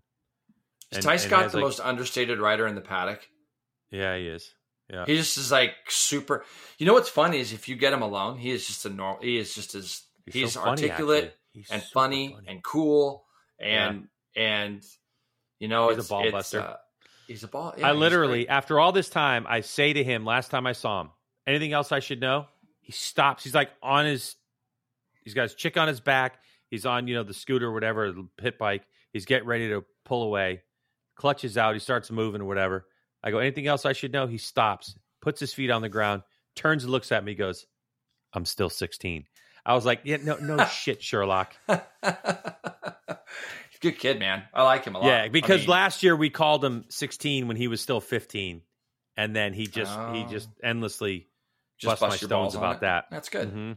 Is And- Ty Scott the like- most understated rider in the paddock? Yeah, he is. Yeah. He just is like super. You know what's funny is if you get him alone, he is just a normal. He is just as he's, He's so funny, articulate. He's and super funny, and cool and and you know He's a it's ball it's, buster. Uh, he's a ball. yeah, I literally, great. after all this time, I say to him, last time I saw him, anything else I should know? He stops. He's like on his, he's got his chick on his back. He's on, you know, the scooter or whatever, the pit bike. He's getting ready to pull away. Clutches out. He starts moving or whatever. I go, anything else I should know? He stops, puts his feet on the ground, turns and looks at me, goes, I'm still 16. I was like, yeah, no, no shit, Sherlock. good kid, man. I like him a lot. Yeah, because I mean, last year we called him 16 when he was still 15, and then he just he Oh. just endlessly just bust my bust your stones about it. that. That's good. Mhm.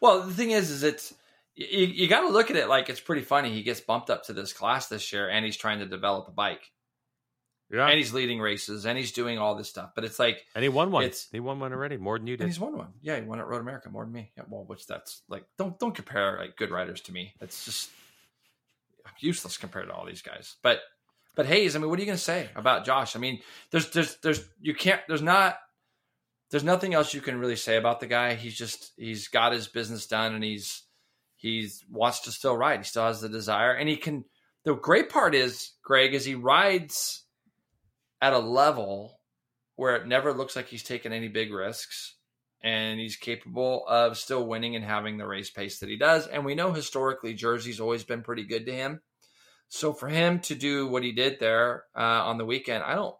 Well, the thing is, is it's you, you got to look at it like it's pretty funny. He gets bumped up to this class this year, and he's trying to develop a bike, Yeah, and he's leading races, and he's doing all this stuff. But it's like, and he won one. it's- he won one already, more than you and did. he's won one. Yeah, he won at Road America more than me. Yeah, well, which that's like, don't don't compare like good riders to me. It's just useless compared to all these guys. But but Hayes, I mean, what are you going to say about Josh? I mean, there's there's there's you can't there's not there's nothing else you can really say about the guy. He's just he's got his business done and he's he's wants to still ride. He still has the desire and he can the great part is, Greg, is he rides at a level where it never looks like he's taken any big risks and he's capable of still winning and having the race pace that he does. And we know historically Jersey's always been pretty good to him. So for him to do what he did there uh, on the weekend, I don't,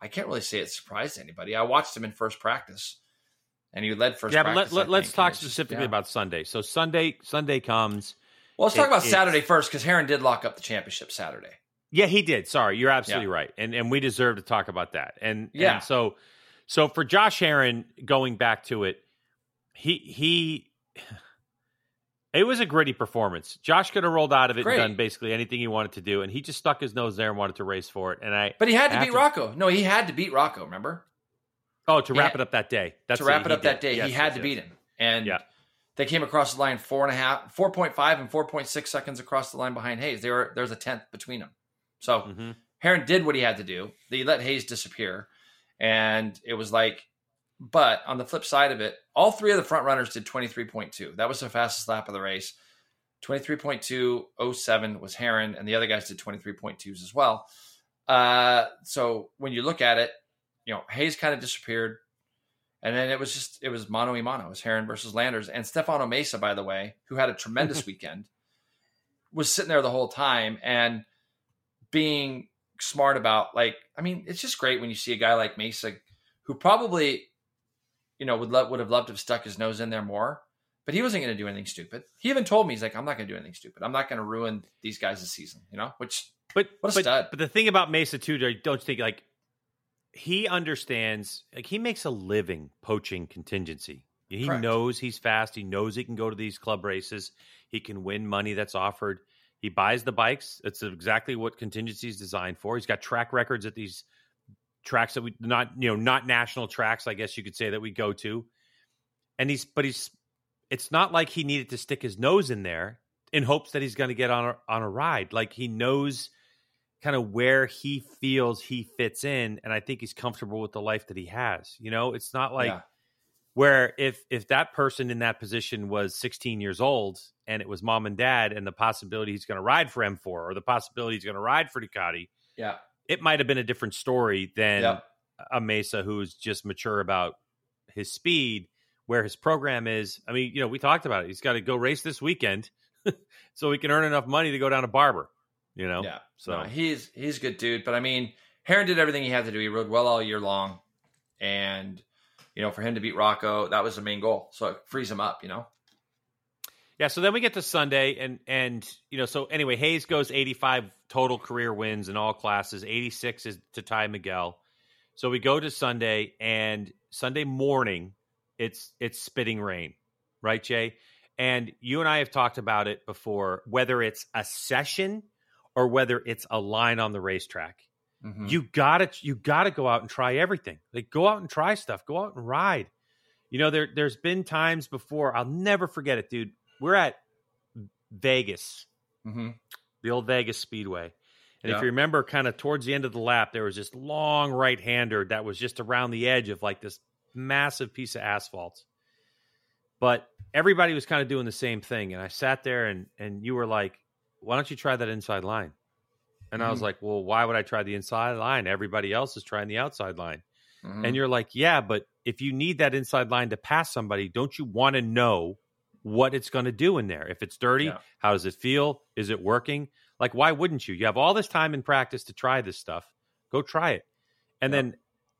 I can't really say it surprised anybody. I watched him in first practice, and he led first. yeah, but let, practice, I let, let's talk specifically yeah. about Sunday. So Sunday Sunday comes. Well, let's talk about Saturday first because Herrin did lock up the championship Saturday. Yeah, he did. Sorry, you're absolutely right, and and we deserve to talk about that. And Yeah. and so so for Josh Herrin, going back to it, he he. It was a gritty performance. Josh could have rolled out of it Great. and done basically anything he wanted to do, and he just stuck his nose there and wanted to race for it. And I, But he had to beat to- Rocco. No, he had to beat Rocco. Remember oh, to He wrap had- it up that day. That's to wrap it up that day, Yes, he had yes, to yes. beat him, and Yeah. they came across the line four and a half, four point five, and four point six seconds across the line behind Hayes. They were there's a tenth between them. So Mhm. Herrin did what he had to do. He let Hayes disappear, and it was like. But on the flip side of it, all three of the front runners did twenty three point two. That was the fastest lap of the race. 23.207 was Herrin, and the other guys did 23.2s as well. Uh, so when you look at it, you know, Hayes kind of disappeared. And then it was just, it was mano y mano. It was Herrin versus Landers. And Stefano Mesa, by the way, who had a tremendous weekend, was sitting there the whole time and being smart about, like, I mean, it's just great when you see a guy like Mesa who probably, you know, would, love, would have loved to have stuck his nose in there more but he wasn't going to do anything stupid. He even told me he's like, I'm not going to do anything stupid. I'm not going to ruin these guys' season. You know, which But What a but, stud. but the thing about Mesa too, don't you think like he understands? Like he makes a living poaching contingency. He Correct. knows he's fast. He knows he can go to these club races. He can win money that's offered. He buys the bikes. It's exactly what contingency is designed for. He's got track records at these tracks that we not you know not national tracks. I guess you could say that we go to. And he's but he's it's not like he needed to stick his nose in there in hopes that he's going to get on a, on a ride. Like he knows kind of where he feels he fits in, and I think he's comfortable with the life that he has. You know, it's not like yeah, where if if that person in that position was 16 years old and it was mom and dad, and the possibility he's going to ride for M4 or the possibility he's going to ride for Ducati, yeah, it might have been a different story than yeah. a Mesa who's just mature about his speed, where his program is. I mean, you know, we talked about it. He's got to go race this weekend so he can earn enough money to go down to Barber. You know, yeah. so No, he's he's a good dude. But I mean, Herrin did everything he had to do. He rode well all year long, and you know, for him to beat Rocco, that was the main goal. So it frees him up. You know, yeah. So then we get to Sunday, and and you know, so anyway, Hayes goes 85 total career wins in all classes. 86 is to tie Miguel. So we go to Sunday, and Sunday morning, it's it's spitting rain, right, Jay? And you and I have talked about it before, whether it's a session or whether it's a line on the racetrack. Mhm. You gotta you gotta go out and try everything. Like go out and try stuff. Go out and ride. You know, there there's been times before, I'll never forget it, dude. We're at Vegas, Mhm. the old Vegas Speedway. And Yeah. if you remember, kind of towards the end of the lap, there was this long right hander that was just around the edge of like this massive piece of asphalt. But everybody was kind of doing the same thing. And I sat there and and you were like, why don't you try that inside line? And I was Mhm. like, well, why would I try the inside line? Everybody else is trying the outside line. Mhm. And you're like, yeah, but if you need that inside line to pass somebody, don't you want to know what it's going to do in there? If it's dirty, Yeah. how does it feel? Is it working? Like, why wouldn't you? You have all this time in practice to try this stuff. Go try it. And Yeah. then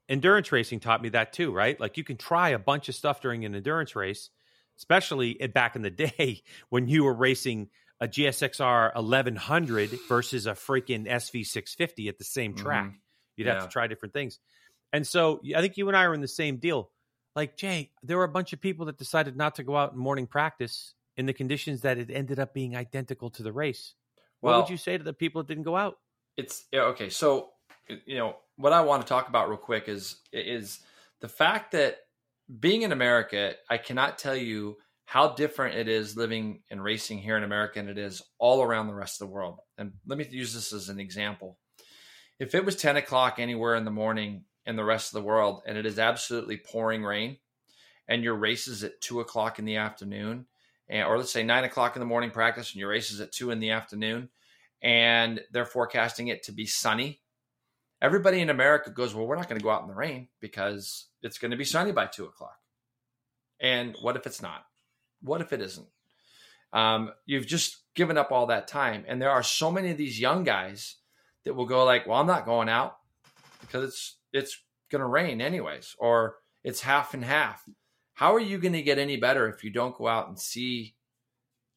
endurance racing taught me that too, right? Like, you can try a bunch of stuff during an endurance race, especially back in the day when you were racing a GSXR 1100 versus a freaking SV 650 at the same track. Mhm. You'd have to try different things. And so I think you and I are in the same deal. Like, Jay, there were a bunch of people that decided not to go out in morning practice in the conditions that it ended up being identical to the race. What Well- would you say to the people that didn't go out? it's okay so you know what i want to talk about real quick is is the fact that being in america i cannot tell you how different it is living and racing here in america and it is all around the rest of the world and let me use this as an example if it was 10 o'clock anywhere in the morning in the rest of the world and it is absolutely pouring rain and your race is at 2 o'clock in the afternoon and, or let's say 9 o'clock in the morning practice and your race is at 2 in the afternoon and they're forecasting it to be sunny. Everybody in America goes, Well, we're not going to go out in the rain because it's going to be sunny by two o'clock. And what if it's not? What if it isn't? Um, you've just given up all that time. And there are so many of these young guys that will go like, Well, I'm not going out because it's it's going to rain anyways, or it's half and half. How are you going to get any better if you don't go out and see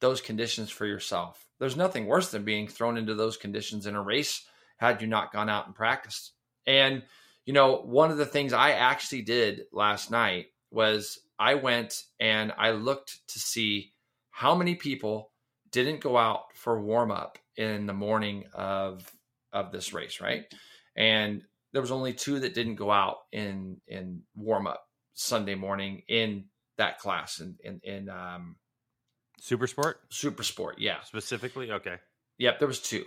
those conditions for yourself. There's nothing worse than being thrown into those conditions in a race had you not gone out and practiced. And, you know, one of the things I actually did last night was I went and I looked to see how many people didn't go out for warm up in the morning of of this race, right? And there was only two that didn't go out in in warm up Sunday morning in that class in in, in um, Super sport super sport. Yeah. specifically? Okay. Yep, there was two.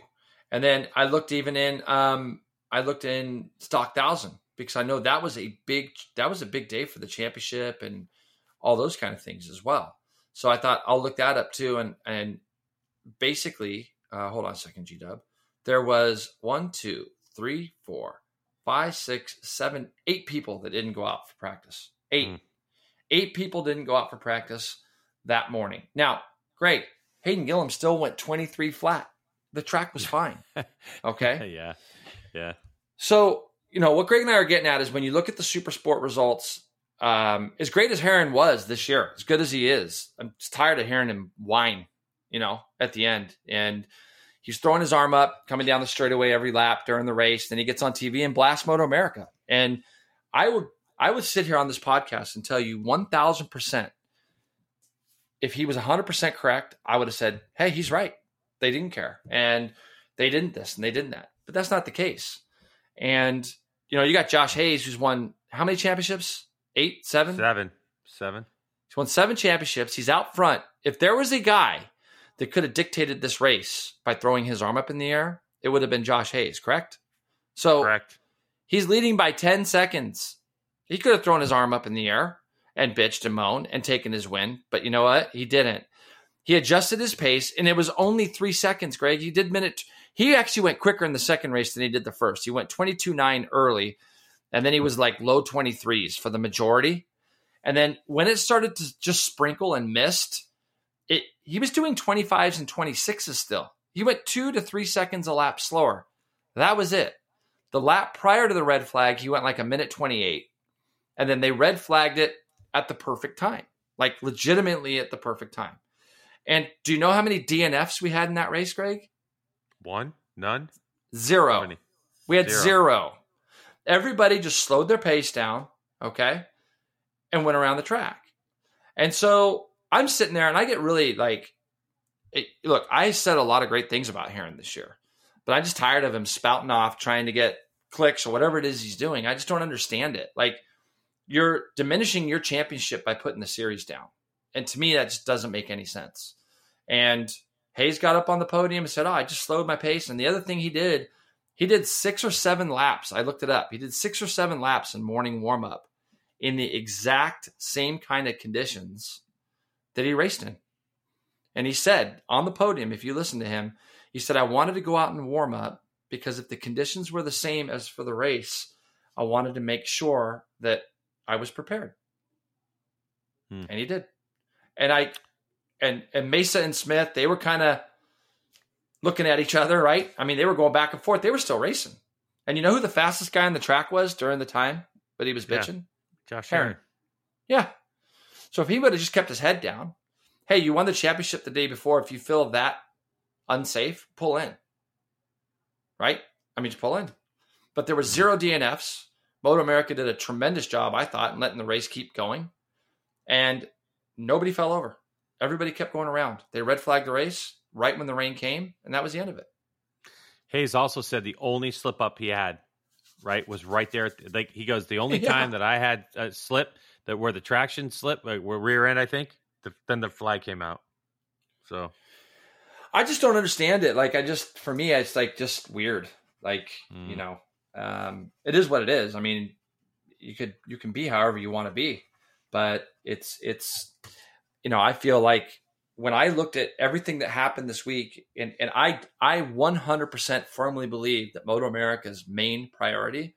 And then I looked even in um I looked in stock thousand because I know that was a big that was a big day for the championship and all those kind of things as well. So I thought I'll look that up too and and basically uh hold on a second, G Dub. There was one, two, three, four, five, six, seven, eight people that didn't go out for practice. Eight. Hmm. Eight people didn't go out for practice that morning. Now, great. Hayden Gillim still went 23 flat. The track was fine. Okay. yeah. Yeah. So, you know, what Greg and I are getting at is when you look at the super sport results, um, as great as Herrin was this year, as good as he is, I'm just tired of hearing him whine, you know, at the end. And he's throwing his arm up, coming down the straightaway every lap during the race. Then he gets on TV and blasts Moto America. And I would I would sit here on this podcast and tell you 1000% if he was 100% correct, I would have said, hey, he's right. They didn't care. And they didn't this and they didn't that. But that's not the case. And, you know, you got Josh Hayes, who's won how many championships? Eight, seven? Seven. Seven. He's won seven championships. He's out front. If there was a guy that could have dictated this race by throwing his arm up in the air, it would have been Josh Hayes, correct? So Correct. he's leading by 10 seconds. He could have thrown his arm up in the air and bitched and moaned and taken his win. But you know what? He didn't. He adjusted his pace, and it was only three seconds, Greg. He did minute. He actually went quicker in the second race than he did the first. He went 22 9 early, and then he was like low 23s for the majority. And then when it started to just sprinkle and mist, it he was doing 25s and 26s still. He went two to three seconds a lap slower. That was it. The lap prior to the red flag, he went like a minute 28. And then they red flagged it at the perfect time, like legitimately at the perfect time. And do you know how many DNFs we had in that race, Greg? One. None. Zero. We had Zero. zero. Everybody just slowed their pace down, okay, and went around the track. And so I'm sitting there and I get really like, it, look, I said a lot of great things about Herrin this year, but I'm just tired of him spouting off trying to get clicks or whatever it is he's doing. I just don't understand it. Like, you're diminishing your championship by putting the series down. And to me, that just doesn't make any sense. And Hayes got up on the podium and said, Oh, I just slowed my pace. And the other thing he did He did six or seven laps. I looked it up. He did six or seven laps in morning warm up in the exact same kind of conditions that he raced in. And he said on the podium, if you listen to him, he said, I wanted to go out and warm up because if the conditions were the same as for the race, I wanted to make sure that I was prepared. Hmm. And he did. And I and and Mesa and Smith, they were kind of looking at each other, right? I mean, they were going back and forth. They were still racing. And you know who the fastest guy on the track was during the time that he was bitching? Yeah. Josh Herrin. Yeah. So if he would have just kept his head down, hey, you won the championship the day before. If you feel that unsafe, pull in. Right? I mean, just pull in. But there were zero DNFs. Moto America did a tremendous job, I thought, in letting the race keep going. And nobody fell over. Everybody kept going around. They red flagged the race right when the rain came, and that was the end of it. Hayes also said the only slip up he had, right, was right there. Like he goes, the only yeah. time that I had a slip that where the traction slipped, like where rear end, I think, the, then the flag came out. So I just don't understand it. Like I just, for me, it's like just weird. Like mm. you know, um, it is what it is. I mean, you could you can be however you want to be, but it's it's you know, I feel like when I looked at everything that happened this week, and, and I I 100% firmly believe that Moto America's main priority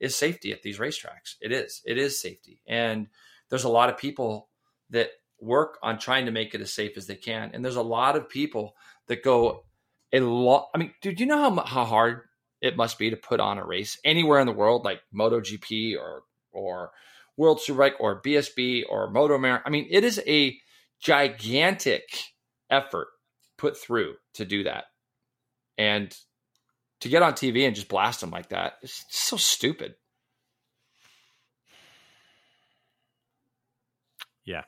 is safety at these racetracks. It is. It is safety. And there's a lot of people that work on trying to make it as safe as they can. And there's a lot of people that go a lot. I mean, dude, you know how, how hard it must be to put on a race anywhere in the world, like MotoGP or, or World Superbike or BSB or Moto America. I mean, it is a gigantic effort put through to do that. And to get on TV and just blast them like that, it's so stupid. Yeah.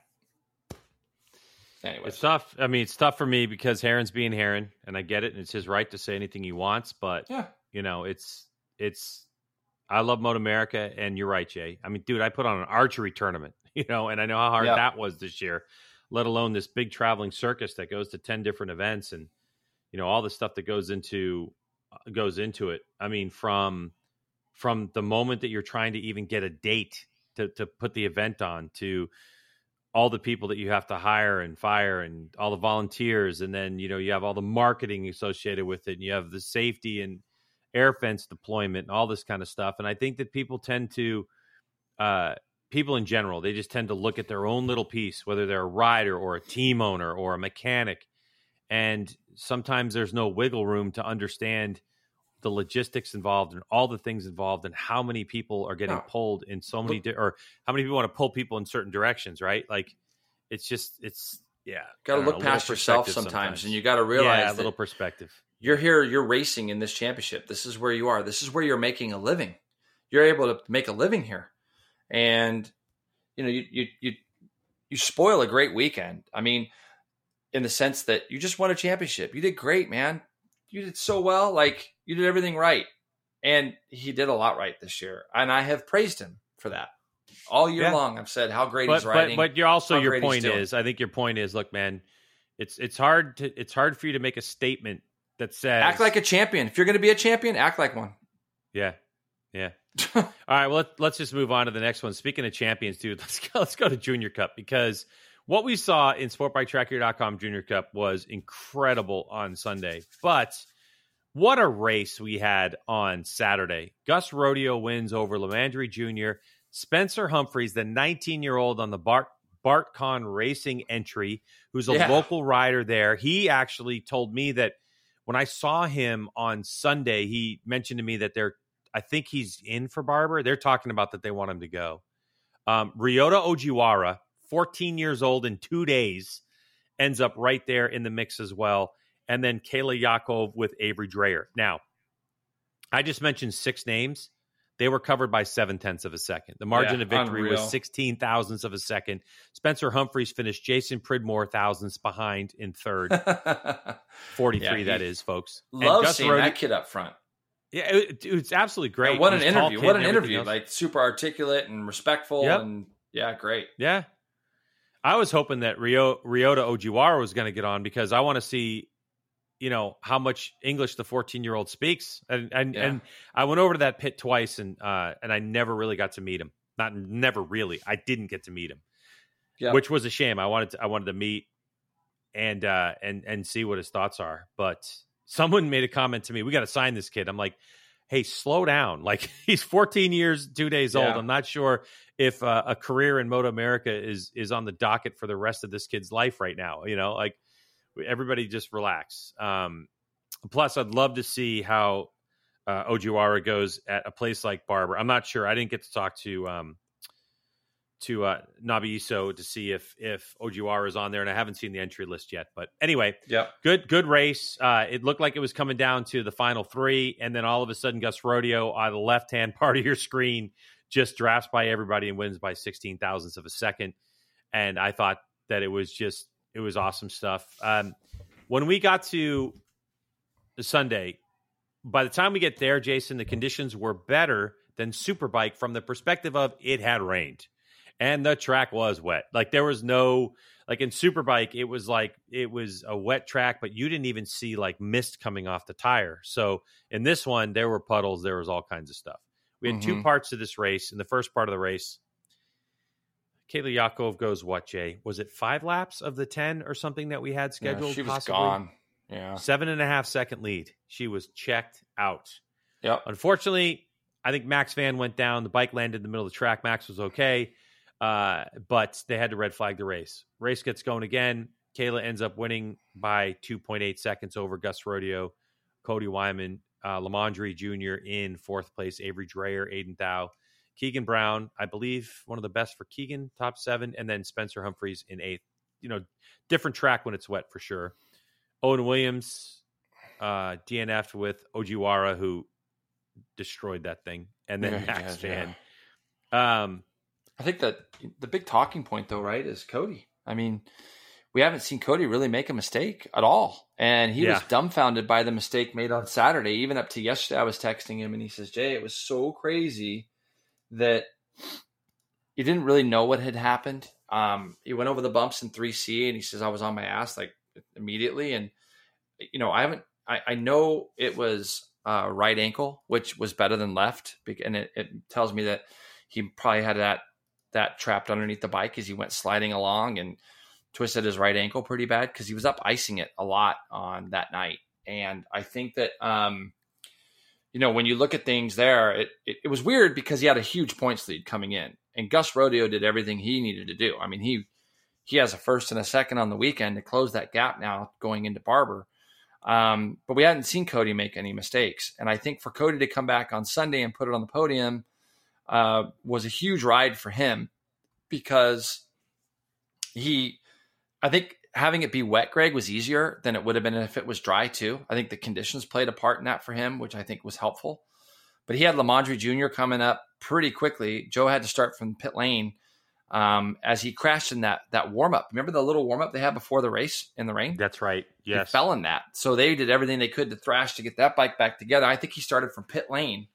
Anyway, it's tough. I mean, it's tough for me because Herrin's being Herrin, and I get it, and it's his right to say anything he wants. But yeah, you know, it's it's. I love Moto America, and you're right, Jay. I mean, dude, I put on an archery tournament, you know, and I know how hard yep. that was this year let alone this big traveling circus that goes to 10 different events and you know all the stuff that goes into goes into it i mean from from the moment that you're trying to even get a date to to put the event on to all the people that you have to hire and fire and all the volunteers and then you know you have all the marketing associated with it and you have the safety and air fence deployment and all this kind of stuff and i think that people tend to uh people in general, they just tend to look at their own little piece, whether they're a rider or a team owner or a mechanic. And sometimes there's no wiggle room to understand the logistics involved and all the things involved and how many people are getting pulled in so many di- or how many people want to pull people in certain directions, right? Like it's just it's yeah. Got to look know, past yourself sometimes, sometimes, and you got to realize yeah, a little perspective. You're here, you're racing in this championship. This is where you are. This is where you're making a living. You're able to make a living here and you know you you you you spoil a great weekend. I mean, in the sense that you just won a championship. You did great, man. You did so well. Like you did everything right, and he did a lot right this year. And I have praised him for that all year yeah. long. I've said how great but, he's riding. But, but you're also your point is, I think your point is, look, man, it's it's hard to it's hard for you to make a statement that says act like a champion. If you're going to be a champion, act like one. Yeah, yeah. All right. Well, let, us just move on to the next one. Speaking of champions, dude, let's go. Let's go to Junior Cup because what we saw in SportBikeTracker.com Junior Cup was incredible on Sunday. But what a race we had on Saturday! Gus Rodio wins over Lamandre Jr. Spencer Humphreys, the 19 year old on the Bart BartCon Racing entry, who's a yeah. local rider there. He actually told me that when I saw him on Sunday, he mentioned to me that they're I think he's in for Barber. They're talking about that they want him to go. Um, Ryota Ojiwara, 14 years old in two days, ends up right there in the mix as well. And then Kayla Yaakov with Avery Dreyer. Now, I just mentioned six names. They were covered by seven tenths of a second. The margin yeah, of victory unreal. was 16 thousandths of a second. Spencer Humphreys finished Jason Pridmore thousandths behind in third. 43, yeah, that is, folks. Love seeing Rody, that kid up front. Yeah, it, it's absolutely great. Yeah, what an interview! What an interview! Else. Like super articulate and respectful, yep. and yeah, great. Yeah, I was hoping that Rio Ryota Ojiwara was going to get on because I want to see, you know how much English the 14 year old speaks, and and Yeah. and I went over to that pit twice, and uh, and I never really got to meet him. Not never really. I didn't get to meet him, Yeah. which was a shame. I wanted to I wanted to meet and uh and and see what his thoughts are. But someone made a comment to me, "We got to sign this kid." I'm like, "Hey, slow down! Like he's 14 years, two days old. I'm not sure if uh, a career in Moto America is is on the docket for the rest of this kid's life right now. You know, like everybody just relax. Um, plus, I'd love to see how uh, Ojiwara goes at a place like Barber. I'm not sure. I didn't get to talk to um, to uh, Nabi Iso to see if if Ojiwara is on there, and I haven't seen the entry list yet. But anyway, yeah, good good race. Uh, it looked like it was coming down to the final three, and then all of a sudden, Gus Rodio on the left hand part of your screen just drafts by everybody and wins by sixteen thousandths of a second. And I thought that it was just it was awesome stuff. Um, when we got to Sunday, by the time we get there, Jason, the conditions were better than Superbike from the perspective of it had rained and the track was wet. Like there was no like in Superbike, it was like it was a wet track, but you didn't even see like mist coming off the tire. So in this one, there were puddles, there was all kinds of stuff. We had two Mhm. parts to this race. In the first part of the race, Kayla Yaakov goes what, Jay? Was it five laps of the 10 or something that we had Yeah, scheduled? she was possibly? gone. Yeah. Seven and a half second lead. She was checked out. Yeah. Unfortunately, I think Max Van went down. The bike landed in the middle of the track. Max was okay, uh, but they had to red flag the race. Race gets going again. Kayla ends up winning by 2.8 seconds over Gus Rodio, Cody Wyman, uh, Lamondre Jr. in fourth place, Avery Dreyer, Aiden Thau, Keegan Brown, I believe one of the best for Keegan, top seven, and then Spencer Humphreys in eighth. You know, different track when it's wet for sure. Owen Williams, uh, DNF with Ojiwara, who destroyed that thing, and then Yeah, Max did, yeah. Van. Um, I think that the big talking point, though, right, is Cody. I mean, we haven't seen Cody really make a mistake at all. And he was dumbfounded by the mistake made on Saturday. Even up to yesterday, I was texting him and he says, Jay, it was so crazy that he didn't really know what had happened. Um, he went over the bumps in 3C and he says, I was on my ass like immediately. And, you know, I haven't, I, I know it was uh, right ankle, which was better than left. And it, it tells me that he probably had that that trapped underneath the bike as he went sliding along and twisted his right ankle pretty bad because he was up icing it a lot on that night. And I think that, um, you know, when you look at things there, it, it, it was weird because he had a huge points lead coming in, and Gus Rodio did everything he needed to do. I mean, he he has a first and a second on the weekend to close that gap now going into Barber. Um, but we hadn't seen Cody make any mistakes, and I think for Cody to come back on Sunday and put it on the podium uh, was a huge ride for him because he, I think having it be wet, Greg, was easier than it would have been if it was dry too. I think the conditions played a part in that for him, which I think was helpful. But he had Lamondre Jr. coming up pretty quickly. Joe had to start from pit lane um, as he crashed in that that warm up. Remember the little warm up they had before the race in the rain? that's right. Yes. He fell in that. So they did everything they could to thrash to get that bike back together. I think he started from pit lane.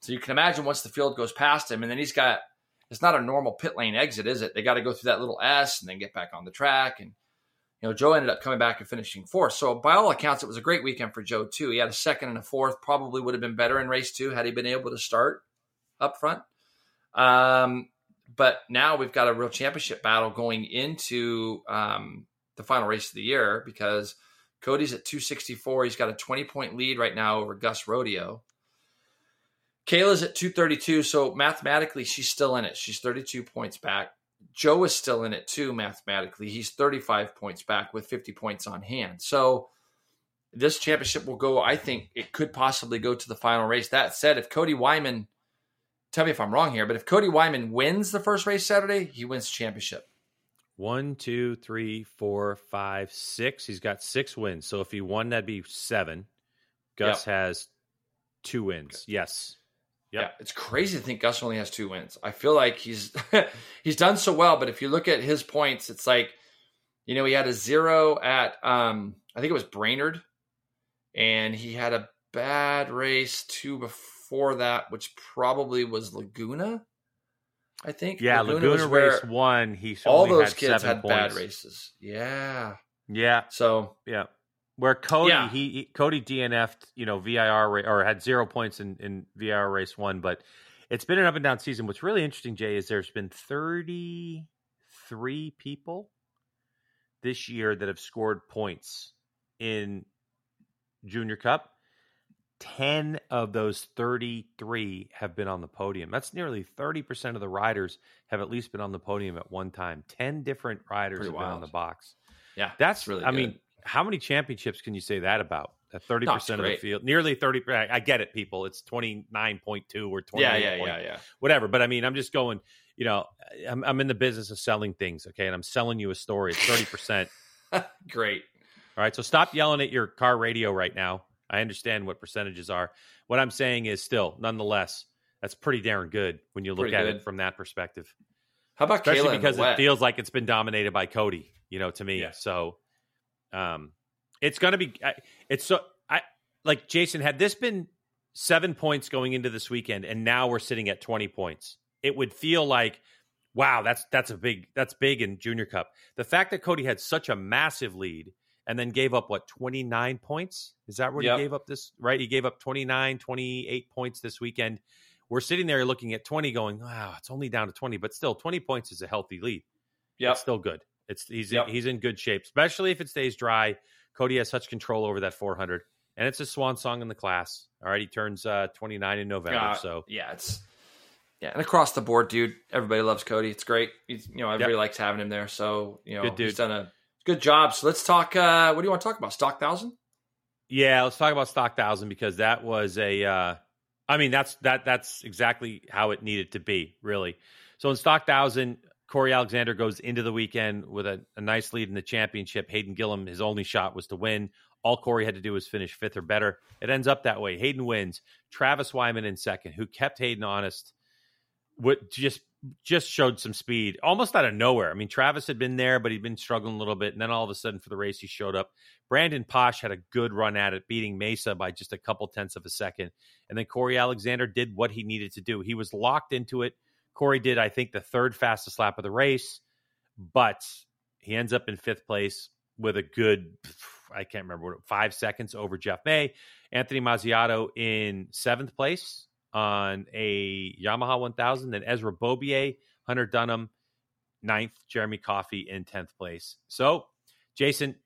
So you can imagine once the field goes past him, and then he's got it's not a normal pit lane exit, is it? They got to go through that little S and then get back on the track. And you know, Joe ended up coming back and finishing fourth. So by all accounts, it was a great weekend for Joe too. He had a second and a fourth. Probably would have been better in race two had he been able to start up front. Um, but now we've got a real championship battle going into um, the final race of the year because Cody's at 264. He's got a 20 point lead right now over Gus Rodio. Kayla's at 232. So mathematically, she's still in it. She's 32 points back. Joe is still in it too, mathematically. He's 35 points back with 50 points on hand. So this championship will go, I think it could possibly go to the final race. That said, if Cody Wyman, tell me if I'm wrong here, but if Cody Wyman wins the first race Saturday, he wins the championship. One, two, three, four, five, six. He's got six wins. So if he won, that'd be seven. Gus has two wins. Yes. Yep. Yeah, it's crazy to think Gus only has two wins. I feel like he's he's done so well, but if you look at his points, it's like you know he had a zero at um I think it was Brainerd, and he had a bad race two before that, which probably was Laguna. I think Yeah, Laguna, where race one. He all those had kids had bad races. Yeah, Yeah, so yeah. Where Cody Yeah. he, he Cody DNF'd, you know, VIR or had zero points in in VIR race one, but it's been an up and down season. What's really interesting, Jay, is there's been 33 people this year that have scored points in Junior Cup. 10 of those 33 have been on the podium. That's nearly 30% of the riders have at least been on the podium at one time. 10 different riders Pretty have been on the box. Yeah, That's really. I good. mean, how many championships can you say that about? That thirty percent of the field, nearly thirty. I get it, people. It's twenty nine point two or twenty. yeah, yeah, yeah, yeah. Whatever. But I mean, I'm just going. You know, I'm I'm in the business of selling things. Okay, and I'm selling you a story. It's thirty percent. Great. All right. So stop yelling at your car radio right now. I understand what percentages are. What I'm saying is still, nonetheless, that's pretty darn good when you look Pretty at good. it from that perspective. How about Especially Kayla because it feels like it's been dominated by Cody, you know, to me. Yeah. So um it's going to be I- it's so I like Jason had this been 7 points going into this weekend and now we're sitting at 20 points. It would feel like wow, that's that's a big that's big in Junior Cup. The fact that Cody had such a massive lead and then gave up what 29 points? Is that what Yep. he gave up this right? He gave up 29, 28 points this weekend. We're sitting there looking at 20 going, wow, it's only down to 20, but still 20 points is a healthy lead. yeah still good. It's he's Yep. in, he's in good shape, especially if it stays dry. Cody has such control over that 400, and it's a swan song in the class. All right, he turns uh, 29 in November, so yeah, it's yeah, and across the board, dude. Everybody loves Cody. It's great. He's, you know, everybody likes having him there. So you know, he's done a good job. So let's talk. uh What do you want to talk about? Stock thousand. yeah. Let's talk about Stock Thousand because that was a. Uh, I mean, that's that that's exactly how it needed to be, really. So in Stock Thousand, Corey Alexander goes into the weekend with a, a nice lead in the championship. Hayden Gillim, his only shot was to win. All Corey had to do was finish fifth or better. It ends up that way. Hayden wins. Travis Wyman in second, who kept Hayden honest, what just just showed some speed almost out of nowhere. I mean, Travis had been there, but he'd been struggling a little bit, and then all of a sudden for the race he showed up. Brandon Paasch had a good run at it, beating Mesa by just a couple tenths of a second, and then Corey Alexander did what he needed to do. He was locked into it. Corey did, I think, the third fastest lap of the race, but he ends up in fifth place with a good, I can't remember what, five seconds over Jeff May. Anthony Mazziotto in seventh place on a Yamaha 1000. Then Ezra Beaubier, Hunter Dunham, ninth. Jeremy Coffey in 10th place. So, Jason,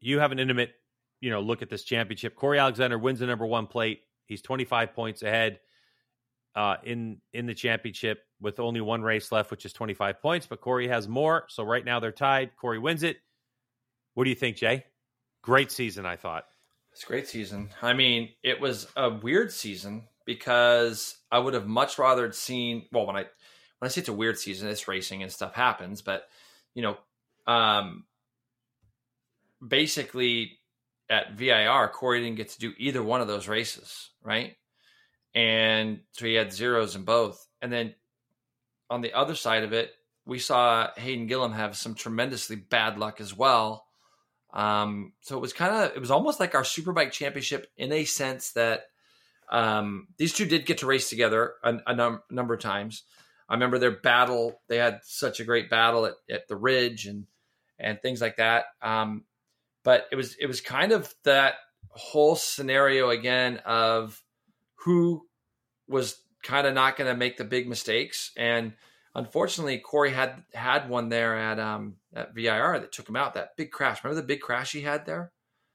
you have an intimate, you know, look at this championship. Corey Alexander wins the number one plate. He's 25 points ahead uh, in in the championship with only one race left, which is 25 points. But Corey has more, so right now they're tied. Corey wins it. What do you think, Jay? Great season, I thought. It's a great season. I mean, it was a weird season because I would have much rather seen. Well, when I when I say it's a weird season, it's racing and stuff happens, but you know, um, basically at VIR, Corey didn't get to do either one of those races, right? And so he had zeros in both. And then on the other side of it, we saw Hayden Gillim have some tremendously bad luck as well. Um, so it was kind of, it was almost like our Superbike Championship in a sense that um, these two did get to race together a, a num- number of times. I remember their battle; they had such a great battle at, at the Ridge and and things like that. Um, but it was it was kind of that whole scenario again of who was kind of not going to make the big mistakes and unfortunately Corey had had one there at um at VIR that took him out that big crash remember the big crash he had there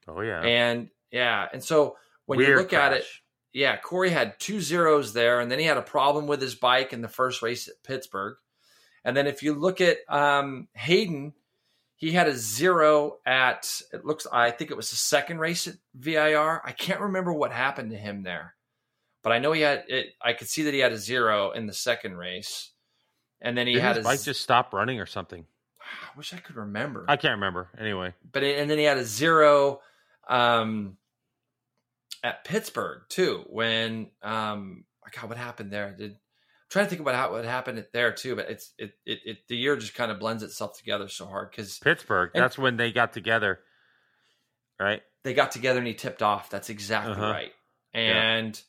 Oh yeah. and yeah and so when you Weird look at it yeah Corey had two zeros there and then he had a problem with his bike in the first race at Pittsburgh and then if you look at um Hayden he had a zero at it looks I think it was the second race at VIR. I can't remember what happened to him there. But I know he had it I could see that he had a zero in the second race. And then he Did had his bike z- just stop running or something. I wish I could remember. I can't remember. Anyway, but it, and then he had a zero um at Pittsburgh too when um God what happened there? Did I'm trying to think about how what happened there too, but it's it it, it the year just kind of blends itself together so hard because Pittsburgh. And- that's when they got together, right? they got together and he tipped off. That's exactly Uh-huh. right. And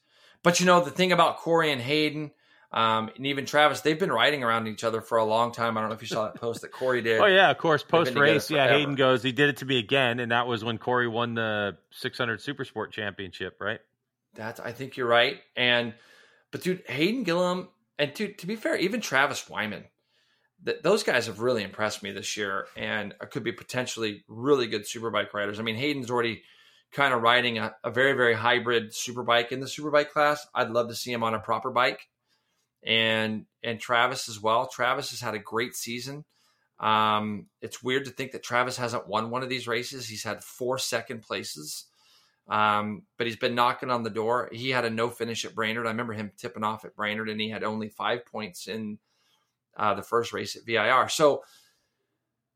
but you know the thing about Corey and Hayden, Um, and even Travis, they've been riding around each other for a long time. I don't know if you saw that post that Corey did. Oh yeah, of course. Post race, yeah. Hayden goes, he did it to me again, and that was when Corey won the 600 Supersport Championship, right? That's I think you're right. And but dude, Hayden Gillim and dude, to be fair, even Travis Wyman, th- those guys have really impressed me this year, and could be potentially really good superbike riders. I mean, Hayden's already kind of riding a, a very very hybrid superbike in the superbike class. I'd love to see him on a proper bike, and and Travis as well. Travis has had a great season. Um, it's weird to think that Travis hasn't won one of these races. He's had four second places. Um, but he's been knocking on the door. He had a no finish at Brainerd. I remember him tipping off at Brainerd, and he had only five points in uh, the first race at VIR. So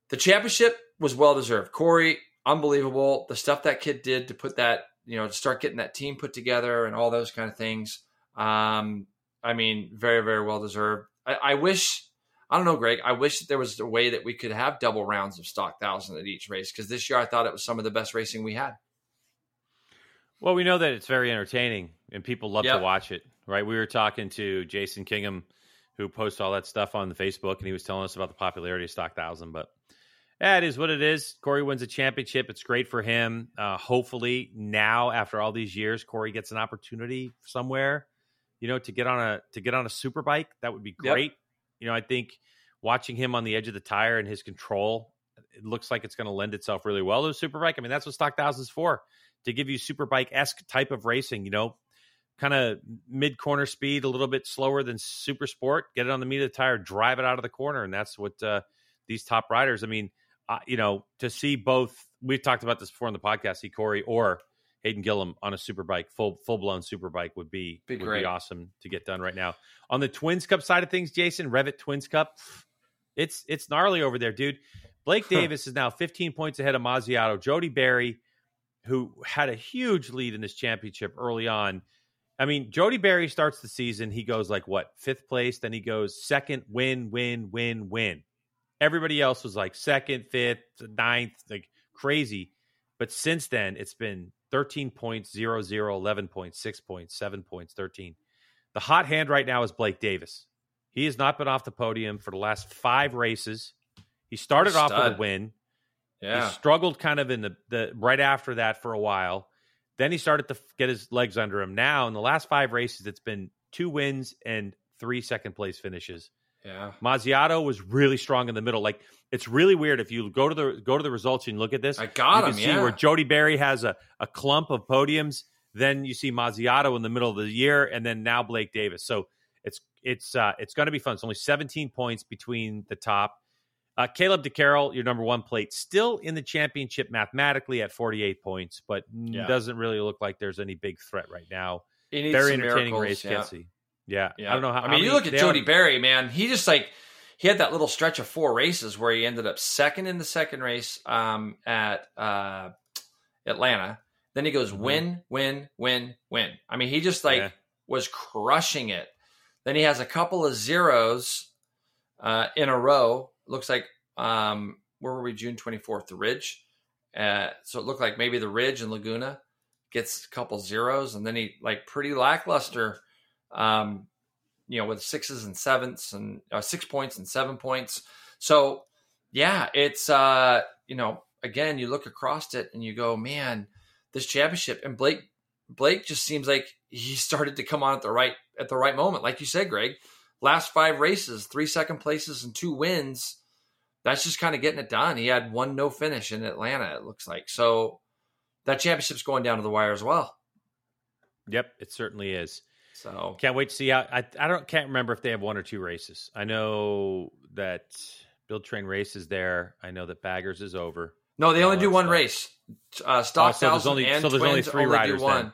the championship was well deserved. Corey, unbelievable. The stuff that kid did to put that, you know, to start getting that team put together and all those kind of things. Um, I mean, very, very well deserved. I, I wish. I don't know, Greg. I wish that there was a way that we could have double rounds of stock thousand at each race because this year I thought it was some of the best racing we had. Well, we know that it's very entertaining and people love Yep. to watch it, right? We were talking to Jason Kingham, who posts all that stuff on the Facebook, and he was telling us about the popularity of Stock Thousand. But yeah, it is what it is. Corey wins a championship. It's great for him. Uh, hopefully, now after all these years, Corey gets an opportunity somewhere, you know, to get on a to get on a super bike. That would be Yep. great. You know, I think watching him on the edge of the tire and his control, it looks like it's going to lend itself really well to a super bike. I mean, that's what Stock Thousand's for to give you super bike esque type of racing. You know, kind of mid corner speed, a little bit slower than super sport. Get it on the meat of the tire, drive it out of the corner, and that's what uh, these top riders. I mean, uh, you know, to see both. We've talked about this before on the podcast. See Corey or Hayden Gillim on a superbike, full full blown super bike would be Be would great. be awesome to get done right now. On the Twins Cup side of things, Jason Revit Twins Cup, it's it's gnarly over there, dude. Blake Davis is now 15 points ahead of Mazziotto. Jody Barry, who had a huge lead in this championship early on. I mean, Jody Barry starts the season. He goes like what fifth place, then he goes second, win, win, win, win. Everybody else was like second, fifth, ninth, like crazy. But since then, it's been 13 points, 0, 0, 11 points, 6 points, 7 points, 13. The hot hand right now is Blake Davis. He has not been off the podium for the last five races. He started off with a win. Yeah. He struggled kind of in the, the right after that for a while. Then he started to get his legs under him. Now, in the last five races, it's been two wins and three second place finishes. Yeah. Mazziotto was really strong in the middle. Like it's really weird if you go to the go to the results and look at this. I got you him. can see yeah. where Jody Barry has a, a clump of podiums. Then you see Mazziotto in the middle of the year, and then now Blake Davis. So it's it's uh, it's going to be fun. It's only 17 points between the top. Uh, Caleb DeCarroll, your number one plate, still in the championship mathematically at 48 points, but Yeah. doesn't really look like there's any big threat right now. Very entertaining miracles, race, yeah. see. Yeah. Yeah. I don't know how. I mean, you look at Jody don't- Barry, man. He just like he had that little stretch of four races where he ended up second in the second race um, at uh, Atlanta. Then he goes Mhm. win, win, win, win. I mean, he just like Yeah. was crushing it. Then he has a couple of zeros uh, in a row. Looks like um, where were we? June twenty fourth, the Ridge. Uh, so it looked like maybe the Ridge and Laguna gets a couple zeros, and then he like pretty lackluster. Um, you know, with sixes and sevens and uh, six points and seven points. So, yeah, it's, uh, you know, again, you look across it and you go, man, this championship and Blake, Blake just seems like he started to come on at the right, at the right moment. Like you said, Greg, last five races, three second places and two wins. That's just kind of getting it done. He had one no finish in Atlanta, it looks like. So that championship's going down to the wire as well. Yep, it certainly is. So Can't wait to see how. I I don't can't remember if they have one or two races. I know that Build Train Race is there. I know that Baggers is over. No, they only do one race. Uh, Stock Oh, so there's only- and so there's only three only riders one. then.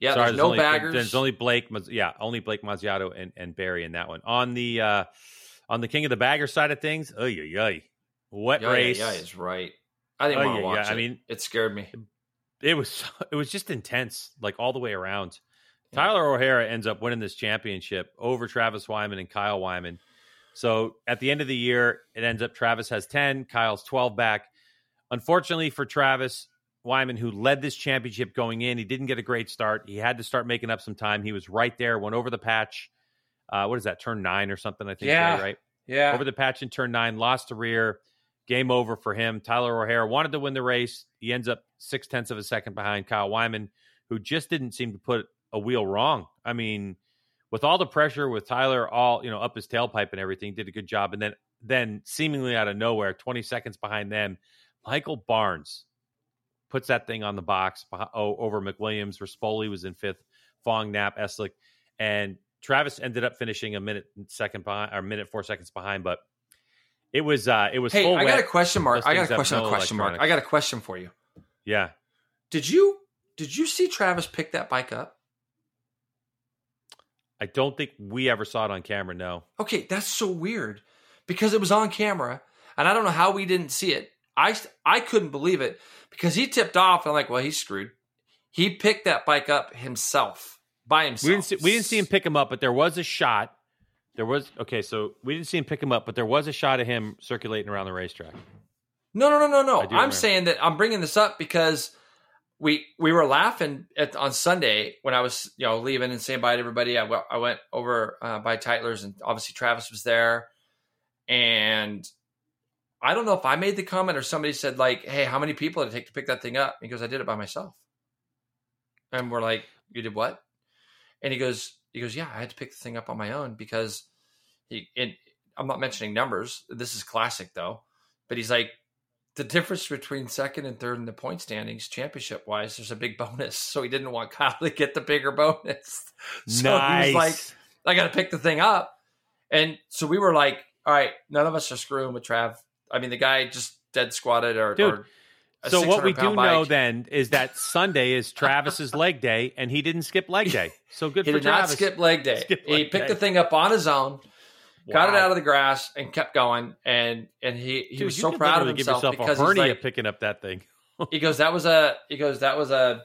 Yeah, Sorry, there's no only, baggers. There's only Blake. Yeah, only Blake Mazziotto and, and Barry in that one. On the uh on the King of the Bagger side of things, oh yeah, yeah, wet yeah, race. Yeah, yeah, is right. I didn't Oh, want to yeah, watch yeah. it. I mean- it scared me. it was it was just intense, like all the way around. Tyler O'Hara ends up winning this championship over Travis Wyman and Kyle Wyman. So at the end of the year, it ends up Travis has 10, Kyle's 12 back. Unfortunately for Travis Wyman, who led this championship going in, he didn't get a great start. He had to start making up some time. He was right there, went over the patch uh, what is that turn nine or something? I think Yeah. Jay, right Yeah. over the patch in turn nine, lost the rear. Game over for him. Tyler O'Hara wanted to win the race. He ends up six tenths of a second behind Kyle Wyman, who just didn't seem to put a wheel wrong. I mean, with all the pressure, with Tyler all you know up his tailpipe and everything, did a good job. And then then seemingly out of nowhere, twenty seconds behind them, Michael Barnes puts that thing on the box over McWilliams. Rispoli was in fifth, Fong, Knapp, Eslick, and Travis ended up finishing a minute second behind, or minute four seconds behind. But it was uh it was Hey, full I got a question mark. I got a question. no a question mark. I got a question for you. yeah. Did you did you see Travis pick that bike up? I don't think we ever saw it on camera. No, Okay, that's so weird because it was on camera, and I don't know how we didn't see it. I I couldn't believe it because he tipped off. And I'm like, well, he's screwed. He picked that bike up himself by himself. we didn't see, we didn't see him pick him up, but there was a shot. There was okay, so we didn't see him pick him up, but there was a shot of him circulating around the racetrack. No, no, no, no, no. I'm remember. saying that I'm bringing this up because we we were laughing at on Sunday when I was you know leaving and saying bye to everybody. I, w- I went over uh, by Tytler's and obviously Travis was there, and I don't know if I made the comment or somebody said like, "Hey, how many people did it take to pick that thing up?" He goes, "I did it by myself," and we're like, "You did what?" And he goes, "He goes, yeah, I had to pick the thing up on my own because he." And I'm not mentioning numbers. This is classic though, but he's like the difference between second and third in the point standings, championship wise, there's a big bonus. So he didn't want Kyle to get the bigger bonus. So nice. he was like, I got to pick the thing up. And so we were like, all right, none of us are screwing with Trav. I mean, the guy just dead squatted or, Dude, or so what we do pound know then is that Sunday is Travis's leg day, and he didn't skip leg day. So good for Travis. he for did Travis. not skip leg day. Skip he picked day. the thing up on his own, got it out of the grass, and kept going. And and he he Dude, was so proud of himself Give yourself because a hernia like, picking up that thing. he goes that was a he goes that was a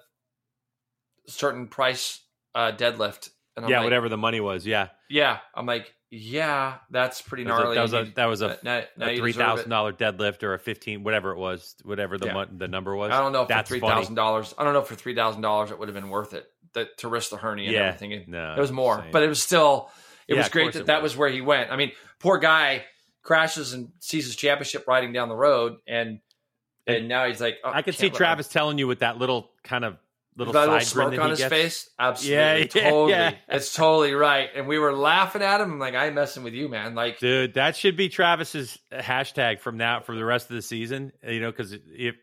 certain price uh deadlift and I'm yeah, like, whatever the money was. Yeah, yeah i'm like yeah that's pretty that was a, gnarly that was a, that was a, now- now a three thousand dollar deadlift or a fifteen, whatever it was, whatever the Yeah. mon- the number was. i don't know if for That's three funny. dollars i don't know if for three thousand dollars it would have been worth it that to risk the hernia and Yeah. everything It- No, it was more insane. but it was still it Yeah, was great that it that was. was where he went i mean poor guy crashes and sees his championship riding down the road and and now he's like oh, I can't see Travis telling you with that little kind of little that little side grin smirk on his gets. face. Absolutely. Yeah, yeah, totally. yeah. It's totally right. And we were laughing at him. I'm like, I ain't messing with you, man. Like, Dude, that should be Travis's hashtag from now for the rest of the season. You know, because if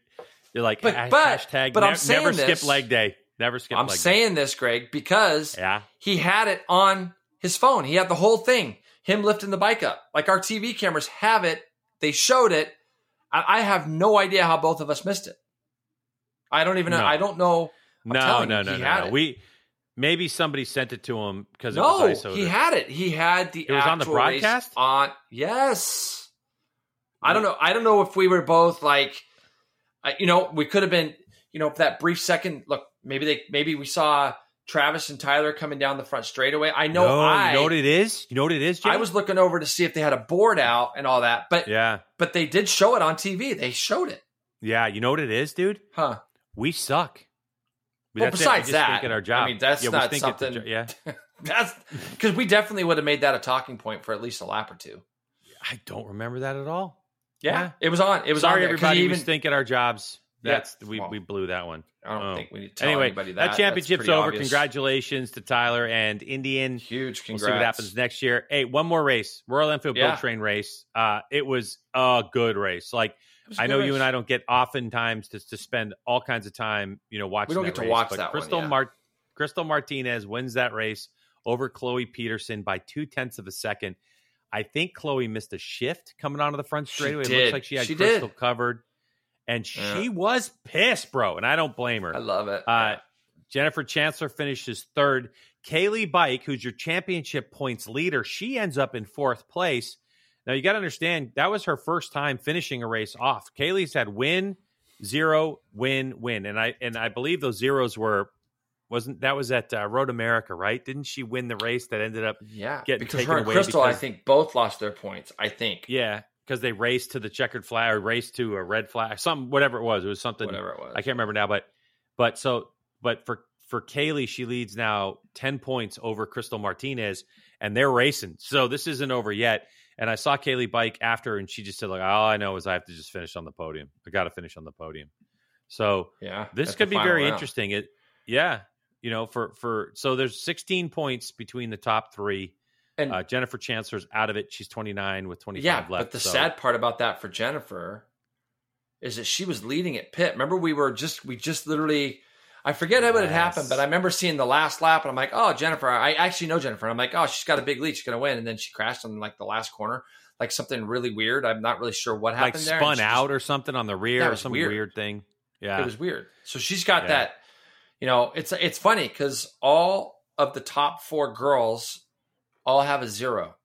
you're like But- but- hashtag, but I'm ne- saying never this- skip leg day, never skip. I'm saying this, Greg, because yeah, he had it on his phone. He had the whole thing, him lifting the bike up. Like our TV cameras have it. They showed it. I, I have no idea how both of us missed it. I don't even know. No. I don't know. I'm no, no, you, no, no, no. it. We maybe somebody sent it to him because No, it was ISO. he had it. He had the It was on the broadcast? on. Yes. I don't know. I don't know if we were both like, you know, we could have been, you know, for that brief second. Look, maybe they, maybe we saw Travis and Tyler coming down the front straightaway. I know. no, I, you know what it is. You know what it is. Jay? I was looking over to see if they had a board out and all that, but Yeah, but they did show it on TV. They showed it, yeah. You know what it is, dude. huh? We suck. Well, That's it. besides we just that, at our job. I mean, that's yeah, not stink at the something- jo- yeah, That's because we definitely would have made that a talking point for at least a lap or two. I don't remember that at all. Yeah, Yeah. it was on. It was Sorry, on there, everybody. he we even, stink at our jobs. Yeah, That's we, well, we blew that one. I don't Oh. think we need to tell Anyway, anybody that. that championship's over. obvious. Congratulations to Tyler and Indian. Huge We'll see what happens next year. Hey, one more race, Royal Enfield Yeah. Build Train race. Uh, it was a good race. Like I was a I good know you and I don't get oftentimes to, to spend all kinds of time, you know, watching. We don't get to watch that one, Crystal yeah. Mart- Crystal Martinez wins that race over Chloe Peterson by two tenths of a second. I think Chloe missed a shift coming onto the front straightaway. It looks like she had She Crystal did. covered, and Yeah. she was pissed, bro. And I don't blame her. I love it. Uh, Jennifer Chancellor finishes third. Kaylee Yaakov, who's your championship points leader, she ends up in fourth place. Now you got to understand that was her first time finishing a race off. Kaylee's had win, zero, win, win, and I and I believe those zeros were wasn't that was at uh, Road America, right? Didn't she win the race that ended up? yeah, getting because taken her and away Crystal, I think, both lost their points. I think Yeah, because they raced to the checkered flag or raced to a red flag, some whatever it was. It was something whatever it was. I can't remember now, but but so but for for Kaylee, she leads now 10 points over Crystal Martinez, and they're racing. So this isn't over yet. And I saw Kaylee Yaakov after, and she just said, like, all I know is I have to just finish on the podium. I got to finish on the podium. So Yeah. this could be very round. interesting. It, yeah, you know, for for so there's 16 points between the top three. And Uh, Jennifer Chancellor's out of it. She's 29 with 25 yeah, left. but the so- sad part about that for Jennifer is that she was leading at pit. Remember, we were just we just literally. I forget how it had happened, but I remember seeing the last lap, and I'm like, "Oh, Jennifer!" I actually know Jennifer. And I'm like, "Oh, she's got a big lead. She's gonna win." And then she crashed on like the last corner, like something really weird. I'm not really sure what like happened there. spun she just- out or something on the rear or some weird. weird. thing. Yeah, It was weird. So she's got Yeah. that. You know, it's it's funny because all of the top four girls all have a zero.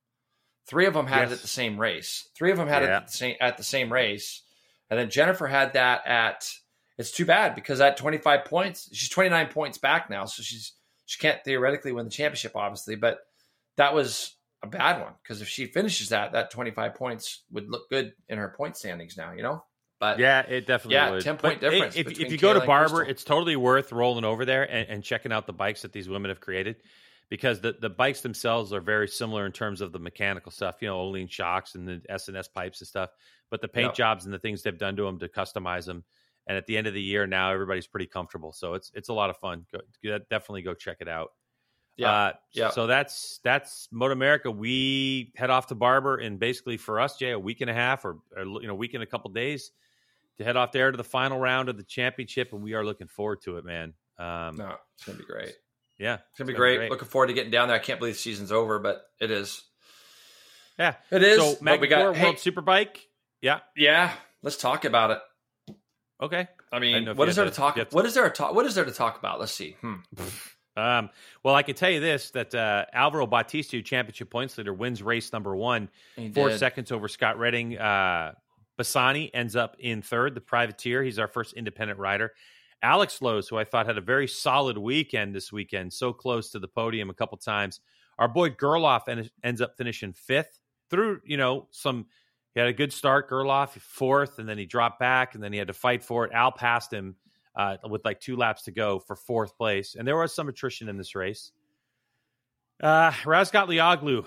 Three of them had it at the same race. Three of them had it at the same at the same race, and then Jennifer had that at. It's too bad because at 25 points, she's 29 points back now, so she's she can't theoretically win the championship, obviously. But that was a bad one because if she finishes that, that 25 points would look good in her point standings now. You know, but Yeah, it definitely Yeah, would. 10 point But, difference If, if you go to Kayla Barber, it's totally worth rolling over there and, and checking out the bikes that these women have created because the, the bikes themselves are very similar in terms of the mechanical stuff, you know, Öhlins shocks and the S and S pipes and stuff. But the paint jobs and the things they've done to them to customize them. And at the end of the year, now everybody's pretty comfortable, so it's it's a lot of fun. Go, definitely go check it out. Yeah, Uh, yeah. So that's that's Moto America. We head off to Barber, and basically for us, Jay, a week and a half or, or you know, week and a couple days to head off there to the final round of the championship, and we are looking forward to it, man. Um, no, it's gonna be great. Yeah, It's gonna be great. Looking forward to getting down there. I can't believe the season's over, but it is. Yeah, It is. So, but we got World hey, Superbike. Yeah, yeah. Let's talk about it. okay. I I mean, if what is there to talk? to- What is there to talk? What is there to talk about? Let's see. Hmm. Um, well, I can tell you this: that uh, Alvaro Bautista, championship points leader, wins race number one. He four did. seconds over Scott Redding. Uh, Bassani ends up in third, the privateer. He's our first independent rider. Alex Lowes, who I thought had a very solid weekend this weekend, so close to the podium a couple times. Our boy Gerloff en- ends up finishing fifth through, you know, some. He had a good start, Gerloff fourth, and then he dropped back, and then he had to fight for it. Al passed him uh, with like two laps to go for fourth place, and there was some attrition in this race. Uh, Razgatlioglu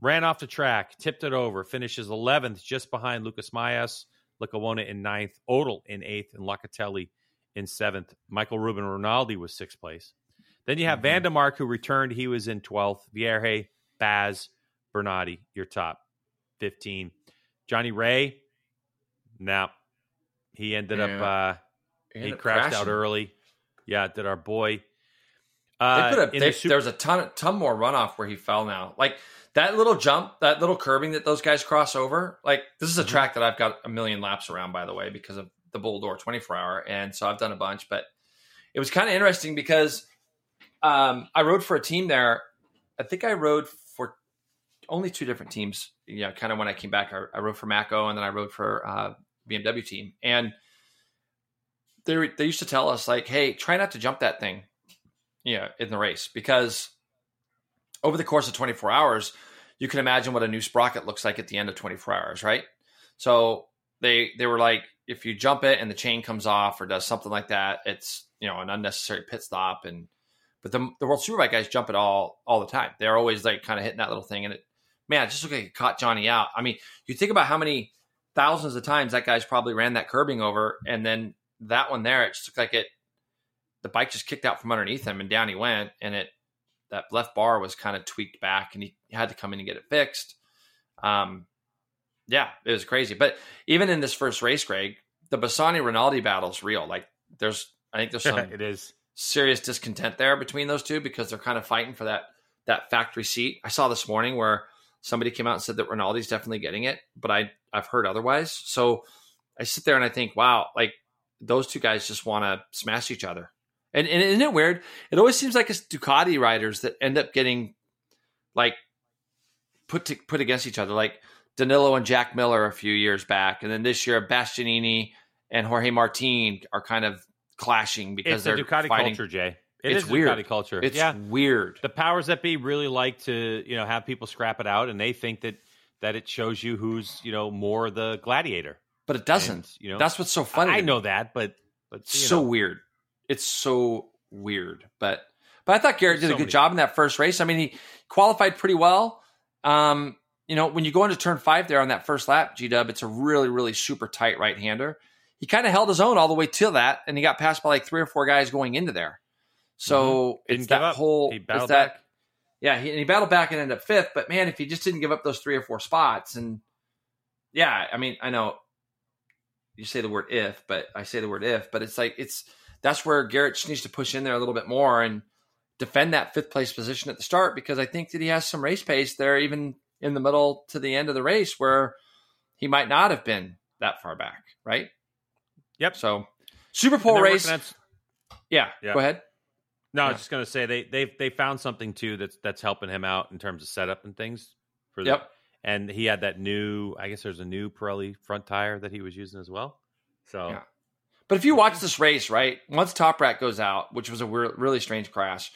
ran off the track, tipped it over, finishes 11th, just behind Lucas Mahias, Lecuona in ninth, Oettl in eighth, and Locatelli in seventh. Michael Ruben Rinaldi was sixth place. Then you have Mhm. van der Mark, who returned. He was in 12th. Vierge, Baz, Bernardi, your top 15. Jonny Rea, now he ended up, uh, He he crashed out early. Yeah, did our boy. They Uh, in they, the Sup- there was a ton, ton more runoff where he fell. Now, like that little jump, that little curbing that those guys cross over. Like this is a Mhm. track that I've got a million laps around, by the way, because of the Bol d'Or 24 hour, and so I've done a bunch. But it was kind of interesting because um, I rode for a team there. I think I rode for only two different teams. You know, kind of when I came back, I, I rode for Mako, and then I rode for uh, BMW team, and they they used to tell us like, "Hey, try not to jump that thing." Yeah, in the race because over the course of 24 hours, you can imagine what a new sprocket looks like at the end of 24 hours, right? So they they were like, if you jump it and the chain comes off or does something like that, it's you know an unnecessary pit stop. And but the the World Superbike guys jump it all all the time. They're always like kind of hitting that little thing, and it man, it just looked like it caught Jonny out. I mean, you think about how many thousands of times that guy's probably ran that curbing over, and then that one there, it just looked like it. The bike just kicked out from underneath him, and down he went, and it that left bar was kind of tweaked back, and he had to come in and get it fixed. Um, yeah, it was crazy. But even in this first race, Greg, the Bassani Rinaldi battle is real. Like, there's, I think there's some it is. serious discontent there between those two because they're kind of fighting for that that factory seat. I saw this morning where somebody came out and said that Rinaldi's definitely getting it, but I I've heard otherwise. So I sit there and I think, wow, like those two guys just want to smash each other. And, and isn't it weird? It always seems like it's Ducati riders that end up getting like put to, put against each other, like Danilo and Jack Miller a few years back, and then this year Bastianini and Jorge Martin are kind of clashing because It's the they're Ducati fighting. culture, Jay. It It's is weird. Ducati culture. It's yeah, weird. the powers that be really like to you know have people scrap it out, and they think that that it shows you who's you know more the gladiator. But it doesn't. And, you know, That's what's so funny. I know that, but but so know, weird. It's so weird. But but I thought Garrett did So a good many- job in that first race. I mean, he qualified pretty well. Um, you know, when you go into turn five there on that first lap, G Dub, it's a really, really super tight right hander. He kind of held his own all the way to that, and he got passed by like three or four guys going into there. So mm-hmm. Didn't it's that up. whole He battled that back. yeah, he, and he battled back and ended up fifth. But man, if he just didn't give up those three or four spots, and yeah, I mean, I know you say the word if, but I say the word if, but it's like it's that's where Garrett just needs to push in there a little bit more and defend that fifth place position at the start because I think that he has some race pace there, even in the middle to the end of the race where he might not have been that far back, right? Yep. So Superpole race, on- yeah, Yeah. Go ahead. No, I was just gonna say they they they found something too that's that's helping him out in terms of setup and things. For the, Yep. And he had that new. I guess there's a new Pirelli front tire that he was using as well. So Yeah. But if you watch this race, right, once Toprak goes out, which was a weir- really strange crash,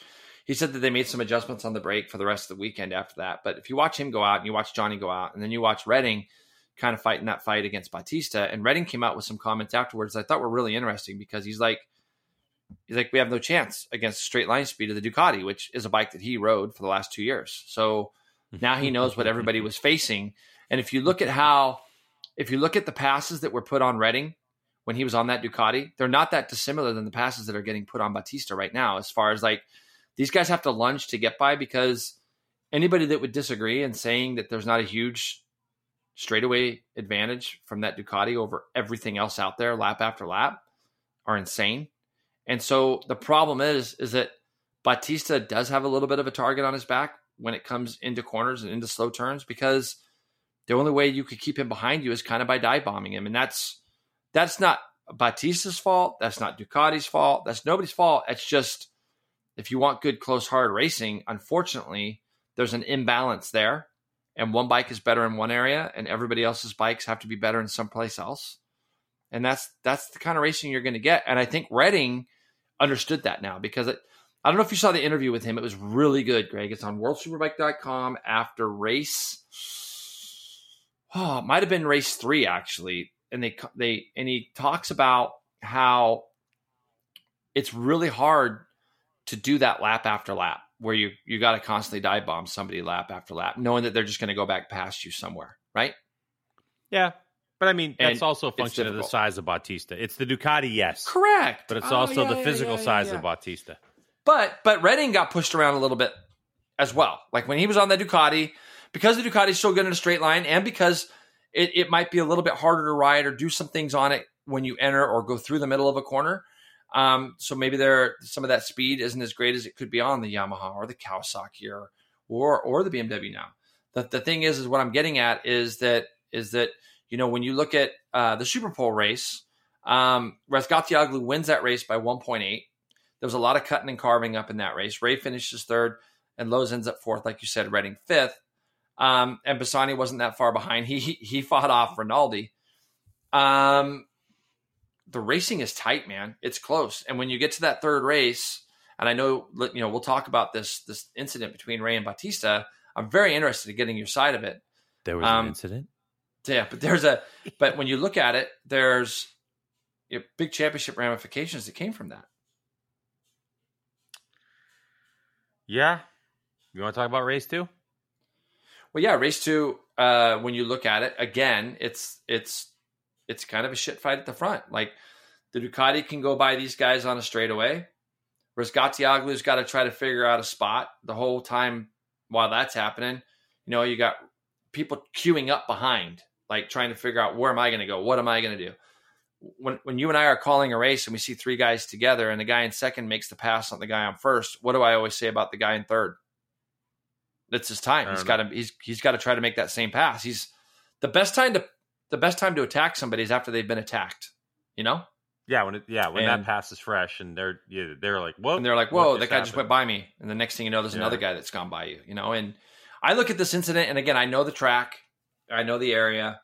he said that they made some adjustments on the brake for the rest of the weekend after that. But if you watch him go out and you watch Jonny go out and then you watch Redding kind of fighting that fight against Bautista, and Redding came out with some comments afterwards I thought were really interesting because he's like, he's like, we have no chance against straight line speed of the Ducati, which is a bike that he rode for the last two years. So now he knows what everybody was facing. And if you look at how, if you look at the passes that were put on Redding when he was on that Ducati, they're not that dissimilar than the passes that are getting put on Bautista right now. As far as like these guys have to lunge to get by because anybody that would disagree and saying that there's not a huge straightaway advantage from that Ducati over everything else out there, lap after lap, are insane. And so the problem is, is that Bautista does have a little bit of a target on his back when it comes into corners and into slow turns because the only way you could keep him behind you is kind of by dive bombing him, and that's that's not Bautista's fault. That's not Ducati's fault. That's nobody's fault. It's just if you want good close hard racing, unfortunately, there's an imbalance there, and one bike is better in one area, and everybody else's bikes have to be better in someplace else, and that's that's the kind of racing you're going to get. And I think Redding understood that now because it, I don't know if you saw the interview with him. It was really good, Greg. It's on WorldSuperbike.com after race. Oh, it might have been race three actually, and they they and he talks about how it's really hard to do that lap after lap where you you got to constantly dive bomb somebody lap after lap, knowing that they're just going to go back past you somewhere, right? yeah, but I mean that's And also a function of the size of Bautista. It's the Ducati, yes, Correct, but it's Oh, also yeah, the yeah, physical yeah, size of Bautista. But but Redding got pushed around a little bit as well. Like when he was on the Ducati, because the Ducati's so good in a straight line, and because it, it might be a little bit harder to ride or do some things on it when you enter or go through the middle of a corner. Um, so maybe there some of that speed isn't as great as it could be on the Yamaha or the Kawasaki or or or the BMW now. The the thing is is what I'm getting at is that is that you know when you look at uh, the Superpole race, um, Razgatlioglu wins that race by 1.8. There was a lot of cutting and carving up in that race. Rea finishes third, and Lowe's ends up fourth, like you said, Redding fifth. Um, and Bassani wasn't that far behind. He he, he fought off Rinaldi. Um, the racing is tight, man. It's close, and when you get to that third race, and I know you know we'll talk about this this incident between Rea and Bautista. I'm very interested in getting your side of it. There was Um, an incident. Yeah, but there's a but when you look at it, there's you know, big championship ramifications that came from that. Yeah, you want to talk about race two? Well, yeah, race two. Uh, when you look at it again, it's it's it's kind of a shit fight at the front. Like the Ducati can go by these guys on a straightaway, whereas Gatioglu's got to try to figure out a spot the whole time while that's happening. You know, you got people queuing up behind, like trying to figure out where am I going to go? What am I going to do? When when you and I are calling a race and we see three guys together and the guy in second makes the pass on the guy on first, what do I always say about the guy in third? It's his time. He's got to he's he's got to try to make that same pass. He's the best time to the best time to attack somebody is after they've been attacked. You know, Yeah, when it, yeah when And- that pass is fresh and they're yeah, they're like, whoa, and they're like, "Whoa, that guy just went by me," and the next thing you know, there's Yeah. another guy that's gone by you. You know, and I look at this incident, and again, I know the track, I know the area,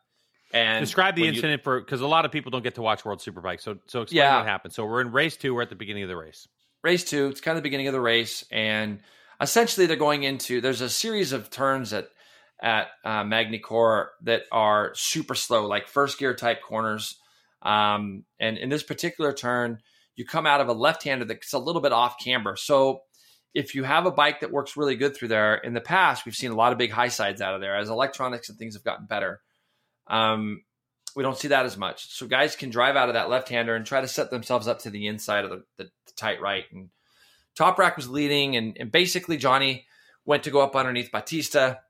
and Describe the when you- incident for because a lot of people don't get to watch World Superbike. So so explain Yeah. what happened. So we're in race two. We're at the beginning of the race. race two. It's kind of the beginning of the race, and essentially they're going into. There's a series of turns at at uh, Magny-Cours that are super slow, like first gear type corners. Um, and in this particular turn, you come out of a left-hander that's a little bit off camber. So if you have a bike that works really good through there, in the past we've seen a lot of big high sides out of there as electronics and things have gotten better. Um, we don't see that as much. So guys can drive out of that left-hander and try to set themselves up to the inside of the, the, the tight right. And Toprak was leading, and, and basically Jonny went to go up underneath Bautista,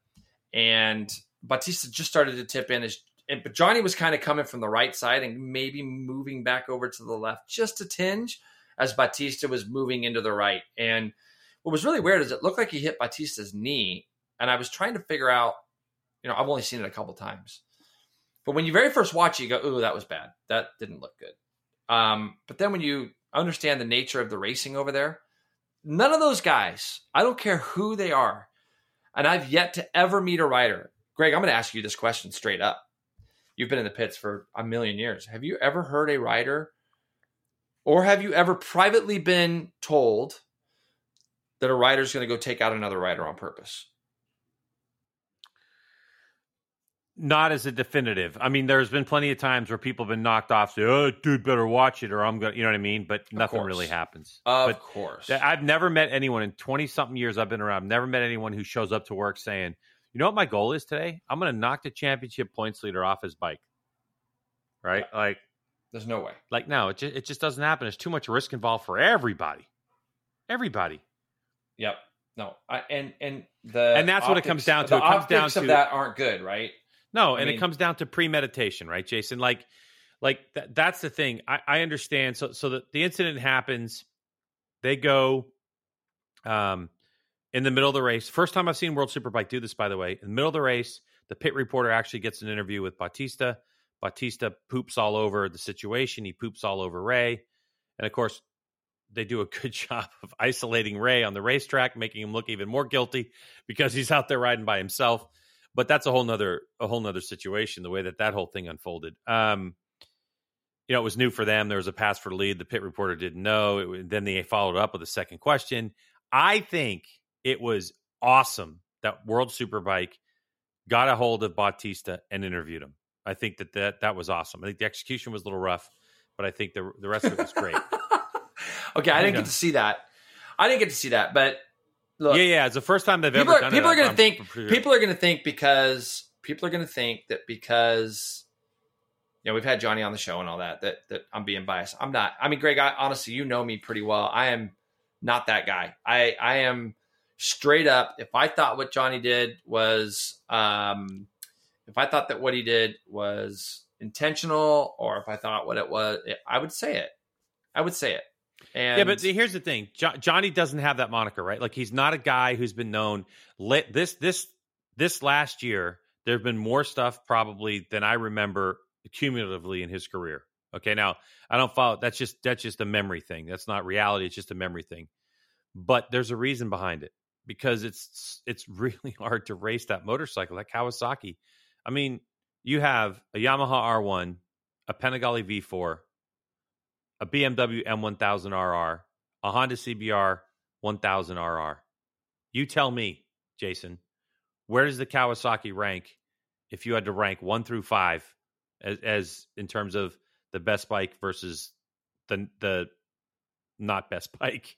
and Bautista just started to tip in as and, but Jonny was kind of coming from the right side and maybe moving back over to the left just a tinge as Bautista was moving into the right. And what was really weird is it looked like he hit Bautista's knee. And I was trying to figure out, you know, I've only seen it a couple times. But when you very first watch it, you go, ooh, that was bad. That didn't look good. Um, but then when you understand the nature of the racing over there, none of those guys, I don't care who they are, and I've yet to ever meet a writer. Greg, I'm going to ask you this question straight up you've been in the pits for a million years. Have you ever heard a writer or have you ever privately been told that a rider's going to go take out another writer on purpose? Not as a definitive. I mean, there's been plenty of times where people have been knocked off, say, "Oh, dude, better watch it," or "I'm going," to, you know what I mean. But nothing really happens. Of but course, I've never met anyone in 20 something years I've been around. I've never met anyone who shows up to work saying, you know what my goal is today? I'm going to knock the championship points leader off his bike. Right? Yeah. Like, there's no way. Like, no, it just, it just doesn't happen. There's too much risk involved for everybody. Everybody. Yep. No. I, and and the and that's optics, what it comes down to. The it comes down to that aren't good, right? No, I and mean, it comes down to premeditation, right, Jason? Like, like th- that's the thing. I, I understand. So, so the, the incident happens. They go. Um, in the middle of the race. First time I've seen World Superbike do this, by the way. In the middle of the race, the pit reporter actually gets an interview with Bautista. Bautista poops all over the situation. He poops all over Rea. And of course, they do a good job of isolating Rea on the racetrack, making him look even more guilty because he's out there riding by himself. But that's a whole nother a whole nother situation. The way that that whole thing unfolded. Um, you know, it was new for them. There was a pass for lead. The pit reporter didn't know. It, then they followed up with a second question. I think it was awesome that World Superbike got a hold of Bautista and interviewed him. I think that that, that was awesome. I think the execution was a little rough, but I think the the rest of it was great. okay, I didn't get to see that. I didn't get to see that, but look, yeah, yeah, it's the first time they've people ever are, done people it. People are going to think. Sure. People are going to think because people are going to think that because you know we've had Jonny on the show and all that that that I'm being biased. I'm not. I mean, Greg, I, honestly, you know me pretty well. I am not that guy. I I am straight up, if I thought what Jonny did was, um, if I thought that what he did was intentional, or if I thought what it was, I would say it. I would say it. And yeah, but here's the thing: jo- Jonny doesn't have that moniker, right? Like he's not a guy who's been known. Let this this this last year, there have been more stuff probably than I remember cumulatively in his career. Okay, now I don't follow. That's just that's just a memory thing. That's not reality. It's just a memory thing. But there's a reason behind it because it's it's really hard to race that motorcycle, that Kawasaki. I mean, you have a Yamaha R1, a Panigale V4, a BMW M1000 RR, a Honda CBR 1000 RR. You tell me, Jason, where does the Kawasaki rank if you had to rank one through five as, as in terms of the best bike versus the the not best bike?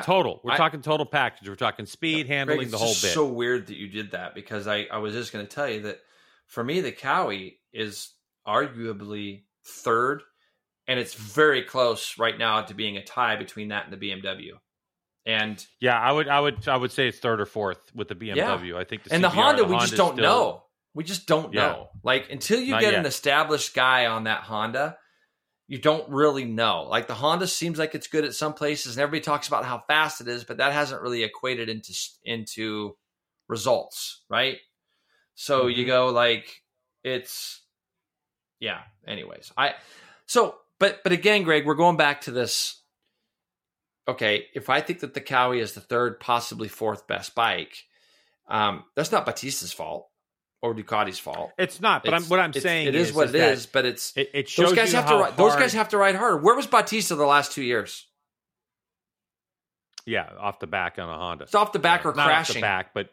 total. We're I, talking total package. We're talking speed, handling Greg, the whole bit. So weird that you did that because I, I was just going to tell you that for me the Kawi is arguably third, and it's very close right now to being a tie between that and the BMW. And yeah, I would I would I would say it's third or fourth with the BMW. Yeah. I think the and CBR, the Honda the we just don't still, know. We just don't yeah. know. Like until you Not get yet. an established guy on that Honda, you don't really know. Like the Honda seems like it's good at some places, and everybody talks about how fast it is, but that hasn't really equated into into results, right? So mm-hmm. you go like it's yeah. Anyways, I so but but again, Greg, we're going back to this. Okay, if I think that the Kawi is the third, possibly fourth best bike, um, that's not Bautista's fault or Ducati's fault. It's not, but it's, I'm, what I'm saying it is, is what is it is. But it's it, it shows those guys have to ride, those guys have to ride harder. Where was Bautista the last two years? Yeah, off the back on a Honda. It's off the back or Not crashing. Off the back, but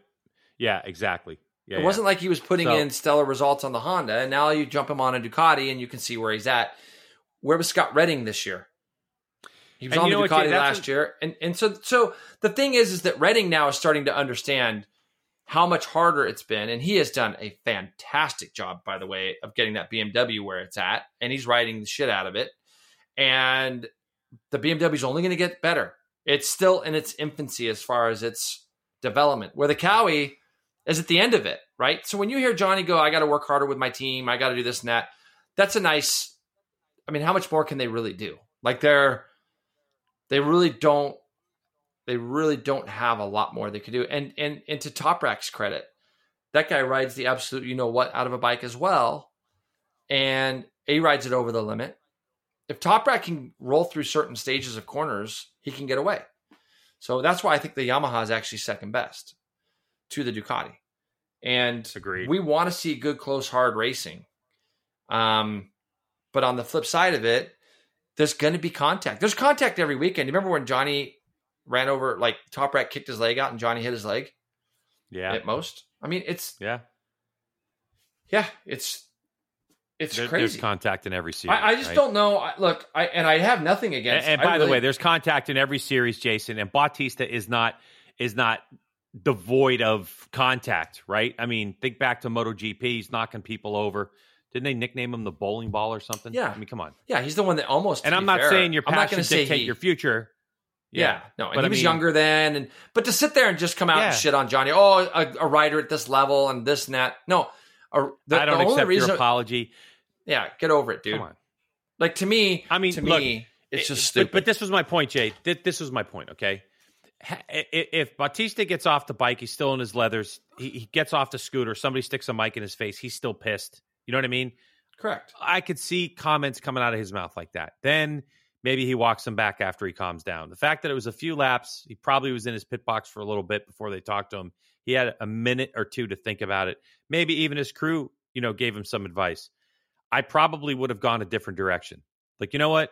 yeah, exactly. Yeah, it yeah. wasn't like he was putting so, in stellar results on the Honda, and now you jump him on a Ducati, and you can see where he's at. Where was Scott Redding this year? He was And on you the know what, Ducati Jay, last what- year, and and so so the thing is, is that Redding now is starting to understand how much harder it's been, and he has done a fantastic job, by the way, of getting that BMW where it's at, and he's riding the shit out of it, and the BMW is only going to get better. It's still in its infancy as far as its development, where the Kawi is at the end of it, right? So when you hear Jonny go, I got to work harder with my team, I got to do this and that, that's a nice. I mean, how much more can they really do? Like they're, they really don't, they really don't have a lot more they could do. And and and to Toprak's credit, that guy rides the absolute you know what out of a bike as well, and he rides it over the limit. If Toprak can roll through certain stages of corners, he can get away. So that's why I think the Yamaha is actually second best to the Ducati. And Agreed. we want to see good, close, hard racing. Um, but on the flip side of it, there's going to be contact. There's contact every weekend. You remember when Jonny ran over, like Toprak kicked his leg out and Jonny hit his leg yeah. at most? I mean, it's, Yeah. yeah, it's, it's There- there's crazy. contact in every series. I, I just right? don't know. I, look, I, and I have nothing against. and I by the way, there's contact in every series, Jason, and Bautista is not is not devoid of contact, right? I mean, think back to MotoGP. He's knocking people over. Didn't they nickname him the bowling ball or something? Yeah. I mean, come on. yeah, he's the one that almost. And I'm not fair, saying your not passion dictate he- your future. Yeah, no, and But he I was mean- younger then, and but to sit there and just come out and shit on Jonny, oh, a, a rider at this level and this and that. No, a, the, I don't accept reason, your apology. Yeah, get over it, dude. Come on. Like to me, I mean, to look, me, it's just stupid. But, this was my point, Jay. This was my point. Okay, Ha- i- i- if Bautista gets off the bike, he's still in his leathers. He, he gets off the scooter. Somebody sticks a mic in his face. He's still pissed. You know what I mean? Correct. I could see comments coming out of his mouth like that. Then maybe he walks him back after he calms down. The fact that it was a few laps, he probably was in his pit box for a little bit before they talked to him. He had a minute or two to think about it. Maybe even his crew, you know, gave him some advice. I probably would have gone a different direction. Like, you know what?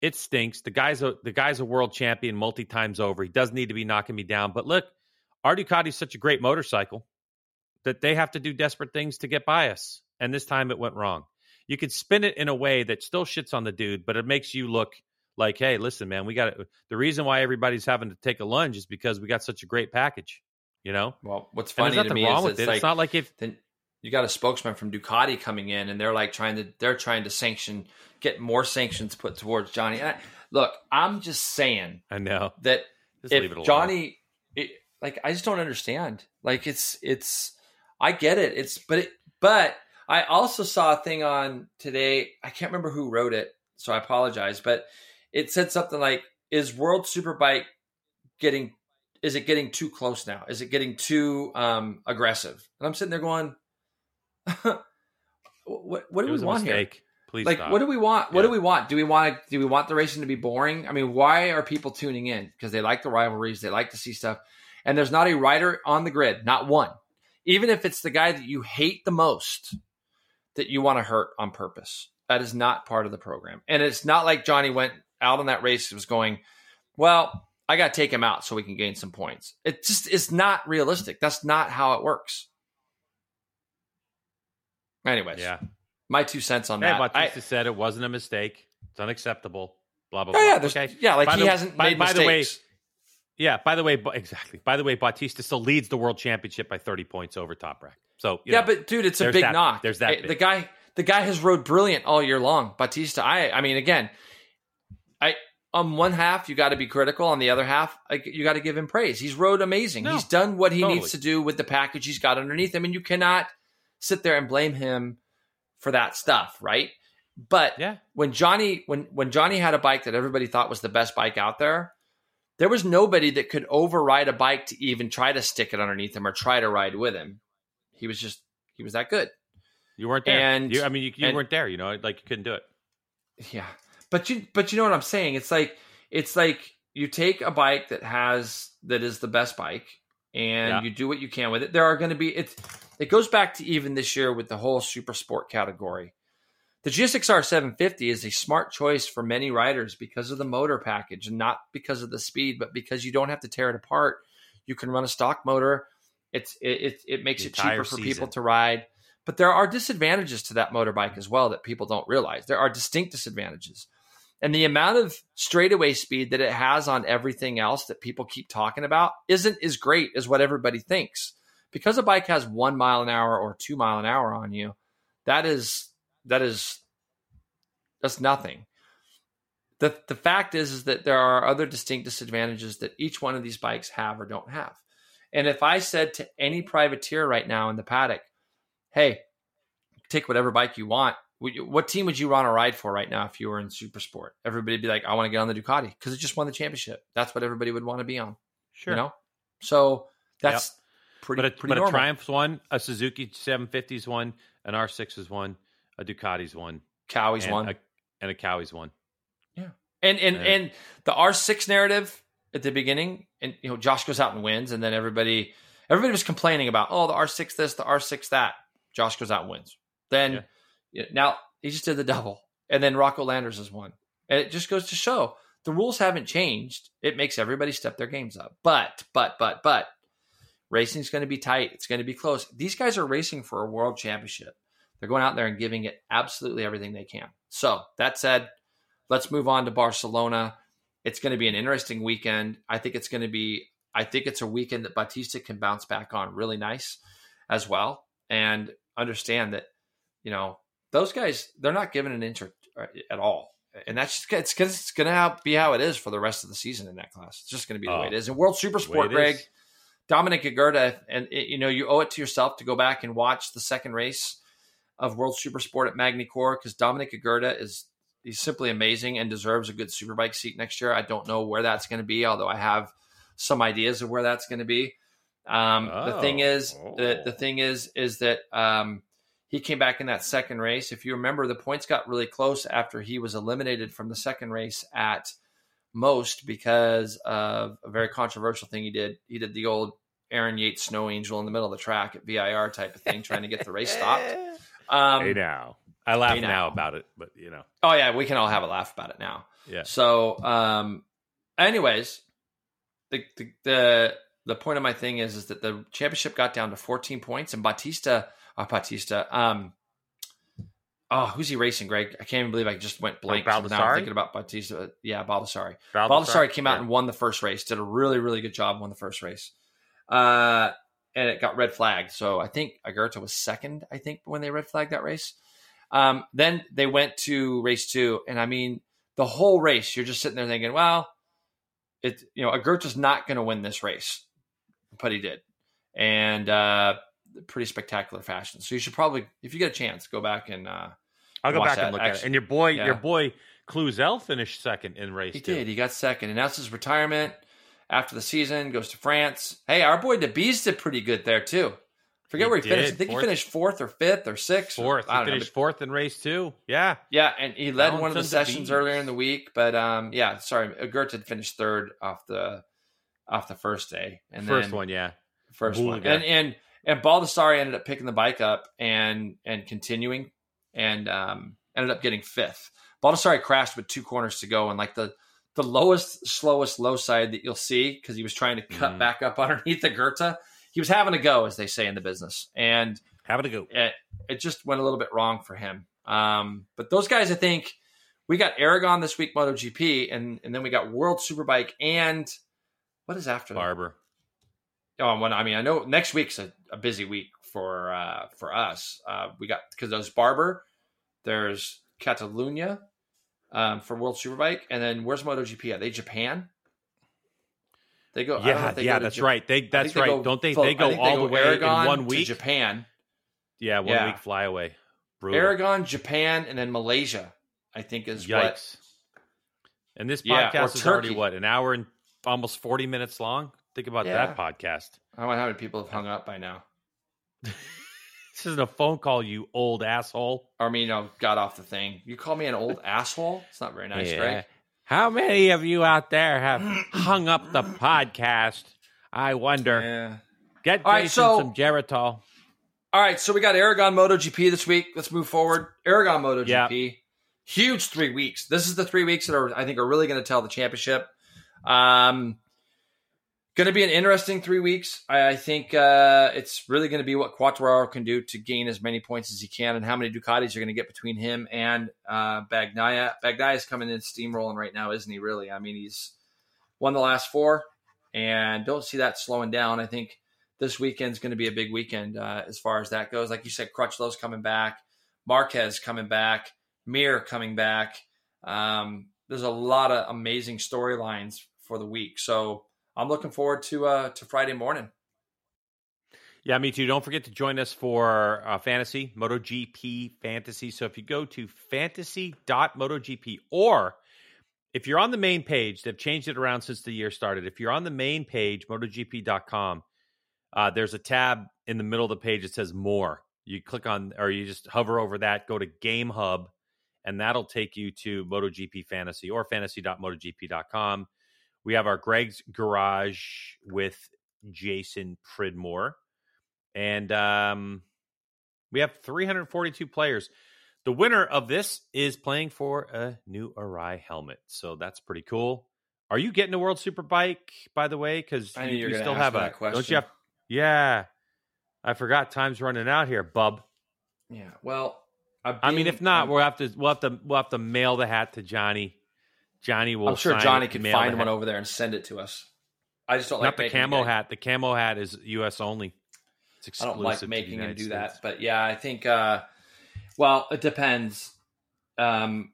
It stinks. The guy's a the guy's a world champion multi times over. He doesn't need to be knocking me down. But look, our Ducati's such a great motorcycle that they have to do desperate things to get by us. And this time it went wrong. You could spin it in a way that still shits on the dude, but it makes you look like, hey, listen, man, we got the reason why everybody's having to take a lunge is because we got such a great package. You know? Well, what's funny to me wrong is with it's it. like it's not like if then you got a spokesman from Ducati coming in, and they're like trying to they're trying to sanction get more sanctions put towards Jonny. And I, look, I'm just saying I know. that Just leave it if alone. Jonny, it, like, I just don't understand. Like, it's it's, I get it. It's but it, but I also saw a thing on today. I can't remember who wrote it, so I apologize. But it said something like, "Is World Superbike getting? Is it getting too close now? Is it getting too um, aggressive?" And I'm sitting there going, "What? What do we want here?" Please like stop. what do we want what Yeah. do we want do we want to do we want the racing to be boring i mean why are people tuning in because they like the rivalries they like to see stuff and there's not a rider on the grid not one even if it's the guy that you hate the most that you want to hurt on purpose that is not part of the program and it's not like jonny went out on that race and was going well i got to take him out so we can gain some points it just is not realistic that's not how it works anyways yeah. my two cents on Hey, that I- Bautista said it wasn't a mistake. It's unacceptable. Blah blah blah. Oh yeah, okay. yeah, like By he the- hasn't by- made by the way. Yeah. By the way, exactly. By the way, Bautista still leads the world championship by 30 points over Toprak. So yeah, know, but dude, it's a big that- knock. there's that bit. the guy, the guy has rode brilliant all year long. Bautista, I, I mean, again, I on one half you got to be critical, on the other half I, you got to give him praise. He's rode amazing. No, He's done what he totally. needs to do with the package he's got underneath him, and you cannot sit there and blame him for that stuff, right? But yeah. when Jonny when when Jonny had a bike that everybody thought was the best bike out there, there was nobody that could override a bike to even try to stick it underneath him or try to ride with him. He was just he was that good. You weren't there. And- you, I mean, you, you and- weren't there. You know, like you couldn't do it. Yeah. But you but you know what I'm saying? It's like it's like you take a bike that has that is the best bike and Yeah. you do what you can with it. There are going to be it's it goes back to even this year with the whole super sport category. The GSXR 750 is a smart choice for many riders because of the motor package and not because of the speed, but because you don't have to tear it apart. You can run a stock motor. It's it it, it makes The it cheaper for season. people to ride. But there are disadvantages to that motorbike as well that people don't realize. There are distinct disadvantages. And the amount of straightaway speed that it has on everything else that people keep talking about isn't as great as what everybody thinks. Because a bike has one mile an hour or two mile an hour on you, that is that is that's nothing. The the fact is is that there are other distinct disadvantages that each one of these bikes have or don't have. And if I said to any privateer right now in the paddock, hey, take whatever bike you want, what team would you want to ride for right now if you were in super sport? Everybody'd be like, I want to get on the Ducati because it just won the championship. That's what everybody would want to be on. Sure. You know? So that's yep. pretty, but a, pretty but normal. a Triumph's one, a Suzuki 750's one, an R6 is one, a Ducati's one, and one, a, and a Kawi's one. Yeah. And and, and and the R6 narrative at the beginning, and you know, Josh goes out and wins, and then everybody everybody was complaining about, oh, the R6 this, the R6 that. Josh goes out and wins. Then yeah. now he just did the double, and then Rocco Landers has won. And it just goes to show the rules haven't changed. It makes everybody step their games up. But but but but racing's going to be tight. It's going to be close. These guys are racing for a world championship. They're going out there and giving it absolutely everything they can. So that said, let's move on to Barcelona. It's going to be an interesting weekend. I think it's going to be. I think it's a weekend that Bautista can bounce back on really nice as well. And understand that, you know, those guys, they're not given an inch uh, at all. And that's just, it's, because it's going to be how it is for the rest of the season in that class. It's just going to be the way it is. And World Super Sport, Greg, is. Dominique Aegerter, and it, you know, you owe it to yourself to go back and watch the second race of World Super Sport at Magny-Cours because Dominique Aegerter is he's simply amazing and deserves a good superbike seat next year. I don't know where that's going to be, although I have some ideas of where that's going to be. Um, oh. The thing is, oh. the, the thing is, is that um, he came back in that second race. If you remember, the points got really close after he was eliminated from the second race at most because of a very controversial thing he did. He did the old Aaron Yates snow angel in the middle of the track at VIR type of thing, trying to get the race stopped. Um, hey now, I laugh hey now. now. about it, but you know. Oh yeah, we can all have a laugh about it now. Yeah. So, um, anyways, the, the the the point of my thing is is that the championship got down to 14 points and Bautista, uh, Bautista um oh who's he racing Greg I can't even believe I just went blank like now I'm thinking about Bautista. yeah Baldassarri Baldassarri came out yeah. and won the first race did a really really good job won the first race uh and it got red flagged so I think Aegerter was second I think when they red flagged that race um then they went to race 2 and I mean the whole race you're just sitting there thinking well it you know Aegerter's not going to win this race but he did, and uh, pretty spectacular fashion. So you should probably, if you get a chance, go back and. Uh, I'll go back and look at it. And your boy, yeah. your boy Cluzel finished second in race. He two. did. He got second. Announced his retirement after the season. Goes to France. Hey, our boy Debise did pretty good there too. Forget he where he did. finished. I think fourth. he finished fourth or fifth or sixth. Fourth. Or, he finished know, fourth in race two. Yeah. Yeah, and he led one of the sessions earlier in the week. But um, yeah, sorry, Gert had finished third off the off the first day. And first one, yeah first one. And and and Baldassarri ended up picking the bike up and and continuing and um, ended up getting fifth. Baldassarri crashed with two corners to go and like the the lowest, slowest low side that you'll see because he was trying to cut mm. back up underneath the Goethe. He was having a go, as they say in the business, and having a go. It, it just went a little bit wrong for him. Um, but those guys, I think, we got Aragon this week, MotoGP, and and then we got World Superbike and what is after Barber. Oh, well, I mean, I know next week's a, a busy week for uh, for us. Uh, we got because there's Barber, there's Catalunya um, for World Superbike, and then where's MotoGP? Are they Japan? They go. Yeah, they yeah, go that's right. They that's they right. Go, Don't they? They go all they go the way Aragon in one week. Japan. Yeah, one yeah. week flyaway. Brutal. Aragon, Japan, and then Malaysia. I think is Yikes. what. And this podcast yeah, is already what an hour and almost forty minutes long. Think about yeah. that podcast. I wonder how many people have hung up by now. this isn't a phone call, you old asshole. I mean, you know, got off the thing. You call me an old asshole? It's not very nice, yeah. Greg. How many of you out there have hung up the podcast? I wonder. Yeah. Get Jason right, so, some Geritol. All right, so we got Aragon MotoGP this week. Let's move forward. Aragon MotoGP. Yep. Huge three weeks. This is the three weeks that are I think are really going to tell the championship. Um, Going to be an interesting three weeks. I, I think uh, it's really going to be what Quartararo can do to gain as many points as he can, and how many Ducatis you're going to get between him and uh, Bagnaia. Bagnaia is coming in steamrolling right now, isn't he? Really? I mean, he's won the last four, and don't see that slowing down. I think this weekend's going to be a big weekend uh, as far as that goes. Like you said, Crutchlow's coming back, Marquez coming back, Mir coming back. Um, there's a lot of amazing storylines for the week, so I'm looking forward to uh, to Friday morning. Yeah, me too. Don't forget to join us for uh, fantasy, MotoGP fantasy. So if you go to fantasy.motogp or if you're on the main page, they've changed it around since the year started. If you're on the main page, motogp.com, uh, there's a tab in the middle of the page that says more. You click on, or you just hover over that, go to Game Hub, and that'll take you to MotoGP Fantasy or fantasy.motogp.com. We have our Greg's Garage with Jason Pridmore. And um, we have 342 players. The winner of this is playing for a new Arai helmet. So that's pretty cool. Are you getting a World Superbike, by the way? Because you, you still have a. question. Don't you have? Yeah. I forgot time's running out here, bub. Yeah. Well, I've I mean, if not, I'm- we'll have to we'll have to we'll have to mail the hat to Jonny. Jonny will. I'm sure Jonny could find one over there and send it to us. I just don't Not like the camo him- hat. The camo hat is U.S. only. It's I exclusive. don't like making him do States. that, but yeah, I think. uh Well, it depends. Um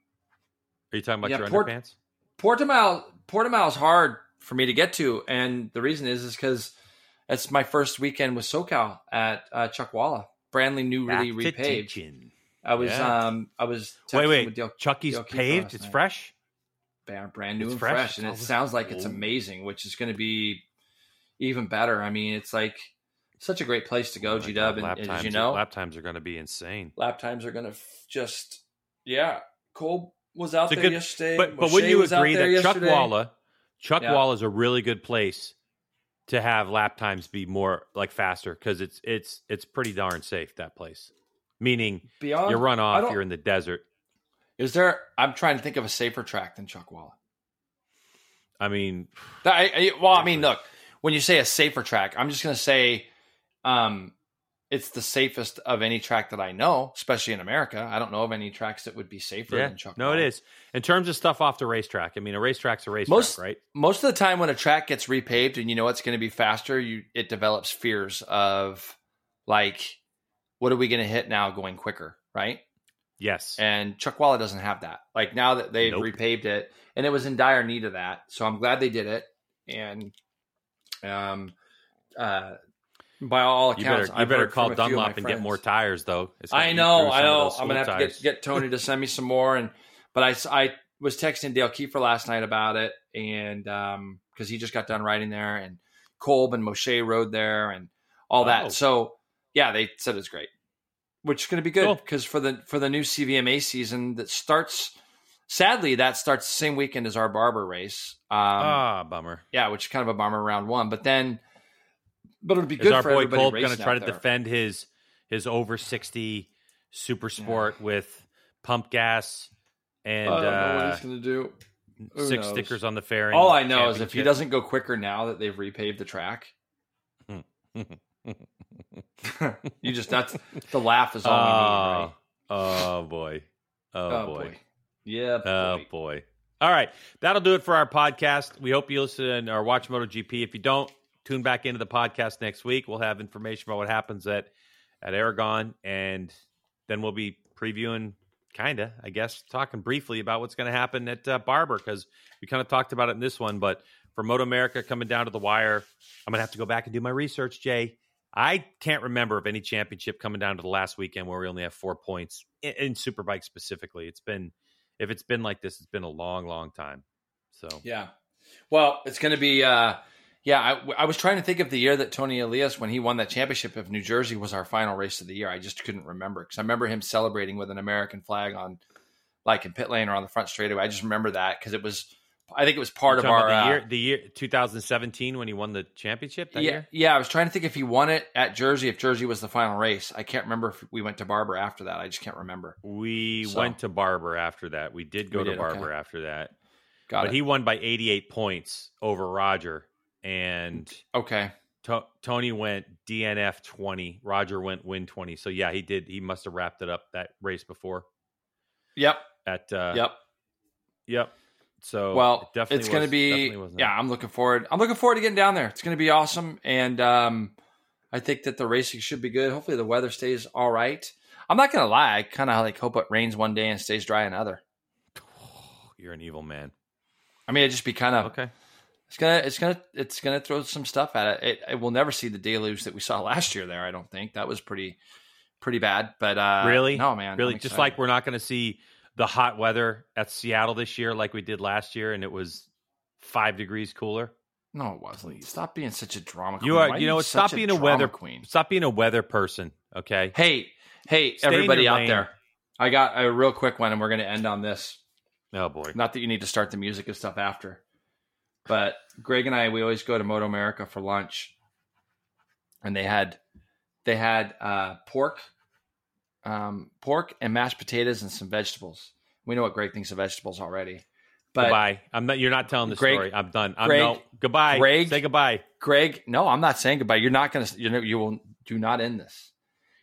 Are you talking about Yeah, your Port- underpants? Portimao, Portimao is hard for me to get to, and the reason is is because it's my first weekend with SoCal at uh, Chuckwalla, brandly new, really Back repaved. I was Yeah. um I was Wait, wait. with Dale, Chucky's Dale paved. It's night. fresh. Brand new It's and fresh. fresh, and it sounds like it's amazing, which is going to be even better. I mean, it's like such a great place to go, Oh G Dub. and, lap and times, you know, lap times are going to be insane. lap times are going to f- just yeah. Cole was out It's there good- yesterday, But but wouldn't you was out agree there that Chuck. Walla, Chuck Yeah. Walla is a really good place to have lap times be more like faster because it's it's it's pretty darn safe that place. Meaning beyond you run off, you're in the desert. Is there? I'm trying to think of a safer track than Chuck Chuckwalla. I mean, I, I, well, I mean, look, when you say a safer track, I'm just going to say, um, it's the safest of any track that I know, especially in America. I don't know of any tracks that would be safer yeah, than Chuckwalla. no, it is in terms of stuff off the racetrack. I mean, a racetrack's a racetrack, Most- right? most of the time when a track gets repaved and you know it's going to be faster, you it develops fears of like, what are we going to hit now going quicker, right? Yes. And Chuckwalla doesn't have that. Like now that they've Nope. repaved it, and it was in dire need of that, so I'm glad they did it. And um, uh, by all you accounts, better you better call from a few of my Dunlop and get more tires, though. I know, I know. I'm gonna have smooth to get, get Tony to send me some more, and but I I was texting Dale Kiefer last night about it, and um because he just got done riding there, and Kolb and Moshe rode there, and all Oh. that. So yeah, they said it's great, which is going to be good Cool. because for the for the new CVMA season that starts. Sadly, that starts the same weekend as our Barber race. Um, ah, bummer. yeah, which is kind of a bummer round one, but then, but it'll be Is good our for boy everybody Kolb going to try to there. defend his his over sixty super sport with pump gas and I don't know what uh, he's going to do. Who six knows? stickers on the fairing? All I know is if he doesn't go quicker now that they've repaved the track, you just that's the laugh is all we need, right? Oh boy. Oh, boy. Yeah. Oh boy. boy. All right. That'll do it for our podcast. We hope you listen or watch MotoGP. If you don't, tune back into the podcast next week. We'll have information about what happens at at Aragon and then we'll be previewing kinda, I guess, talking briefly about what's going to happen at uh, Barber because we kind of talked about it in this one, but for Moto America coming down to the wire, I'm going to have to go back and do my research, Jay. I can't remember of any championship coming down to the last weekend where we only have four points in, in Superbike specifically. It's been, if it's been like this, it's been a long, long time. So Yeah. Well, it's going to be. uh Yeah, I, I was trying to think of the year that Tony Elias, when he won that championship of New Jersey, was our final race of the year. I just couldn't remember because I remember him celebrating with an American flag on, like in pit lane or on the front straightaway. I just remember that because it was. I think it was part of our the uh, year, the year 2017 when he won the championship. That yeah, year? yeah. I was trying to think if he won it at Jersey, if Jersey was the final race. I can't remember if we went to Barber after that. I just can't remember. we So- went to Barber after that. We did go We to did, Barber okay. after that, Got but it. he won by 88 points over Roger. and Okay. To- Tony went DNF twenty. Roger went win twenty. So yeah, he did. He must have wrapped it up that race before. Yep. At uh, Yep. yep. So well, it definitely it's going to be yeah. I'm looking forward. I'm looking forward to getting down there. It's going to be awesome, and um, I think that the racing should be good. Hopefully, the weather stays all right. I'm not going to lie. I kind of like hope it rains one day and stays dry another. You're an evil man. I mean, it'd just be kind of Okay. it's gonna it's gonna it's gonna throw some stuff at it. it. It will never see the deluge that we saw last year. There, I don't think that was pretty pretty bad. But uh, Really? no man, Really, just like we're not going to see the hot weather at Seattle this year, like we did last year, and it was five degrees cooler. no, it wasn't. Stop being such a drama. You are- Why you know what? Stop being a drama weather- queen. Stop being a weather person, okay? Hey, hey, Stay everybody out lane. there. I got a real quick one, and we're going to end on this. Oh boy. Not that you need to start the music and stuff after, but Greg and I, we always go to Moto America for lunch, and they had they had uh, pork, um, pork and mashed potatoes and some vegetables. We know what Greg thinks of vegetables already, but goodbye. I'm not. You're not telling the Greg- story. I'm done. I'm Greg- no. Goodbye. Greg- Say goodbye. Greg, no, I'm not saying goodbye. You're not going to. You know, you will do not end this.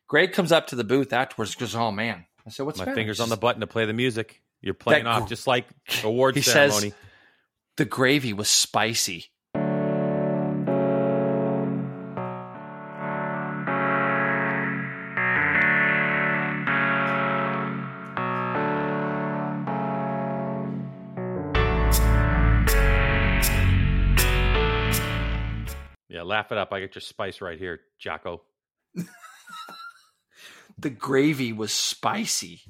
Greg comes up to the booth afterwards. Goes, oh man. I said, what's My fingers He on the button to play the music. You're playing That off just like award He says- ceremony. The gravy was spicy. Laugh it up. I got your spice right here, Jocko. The gravy was spicy.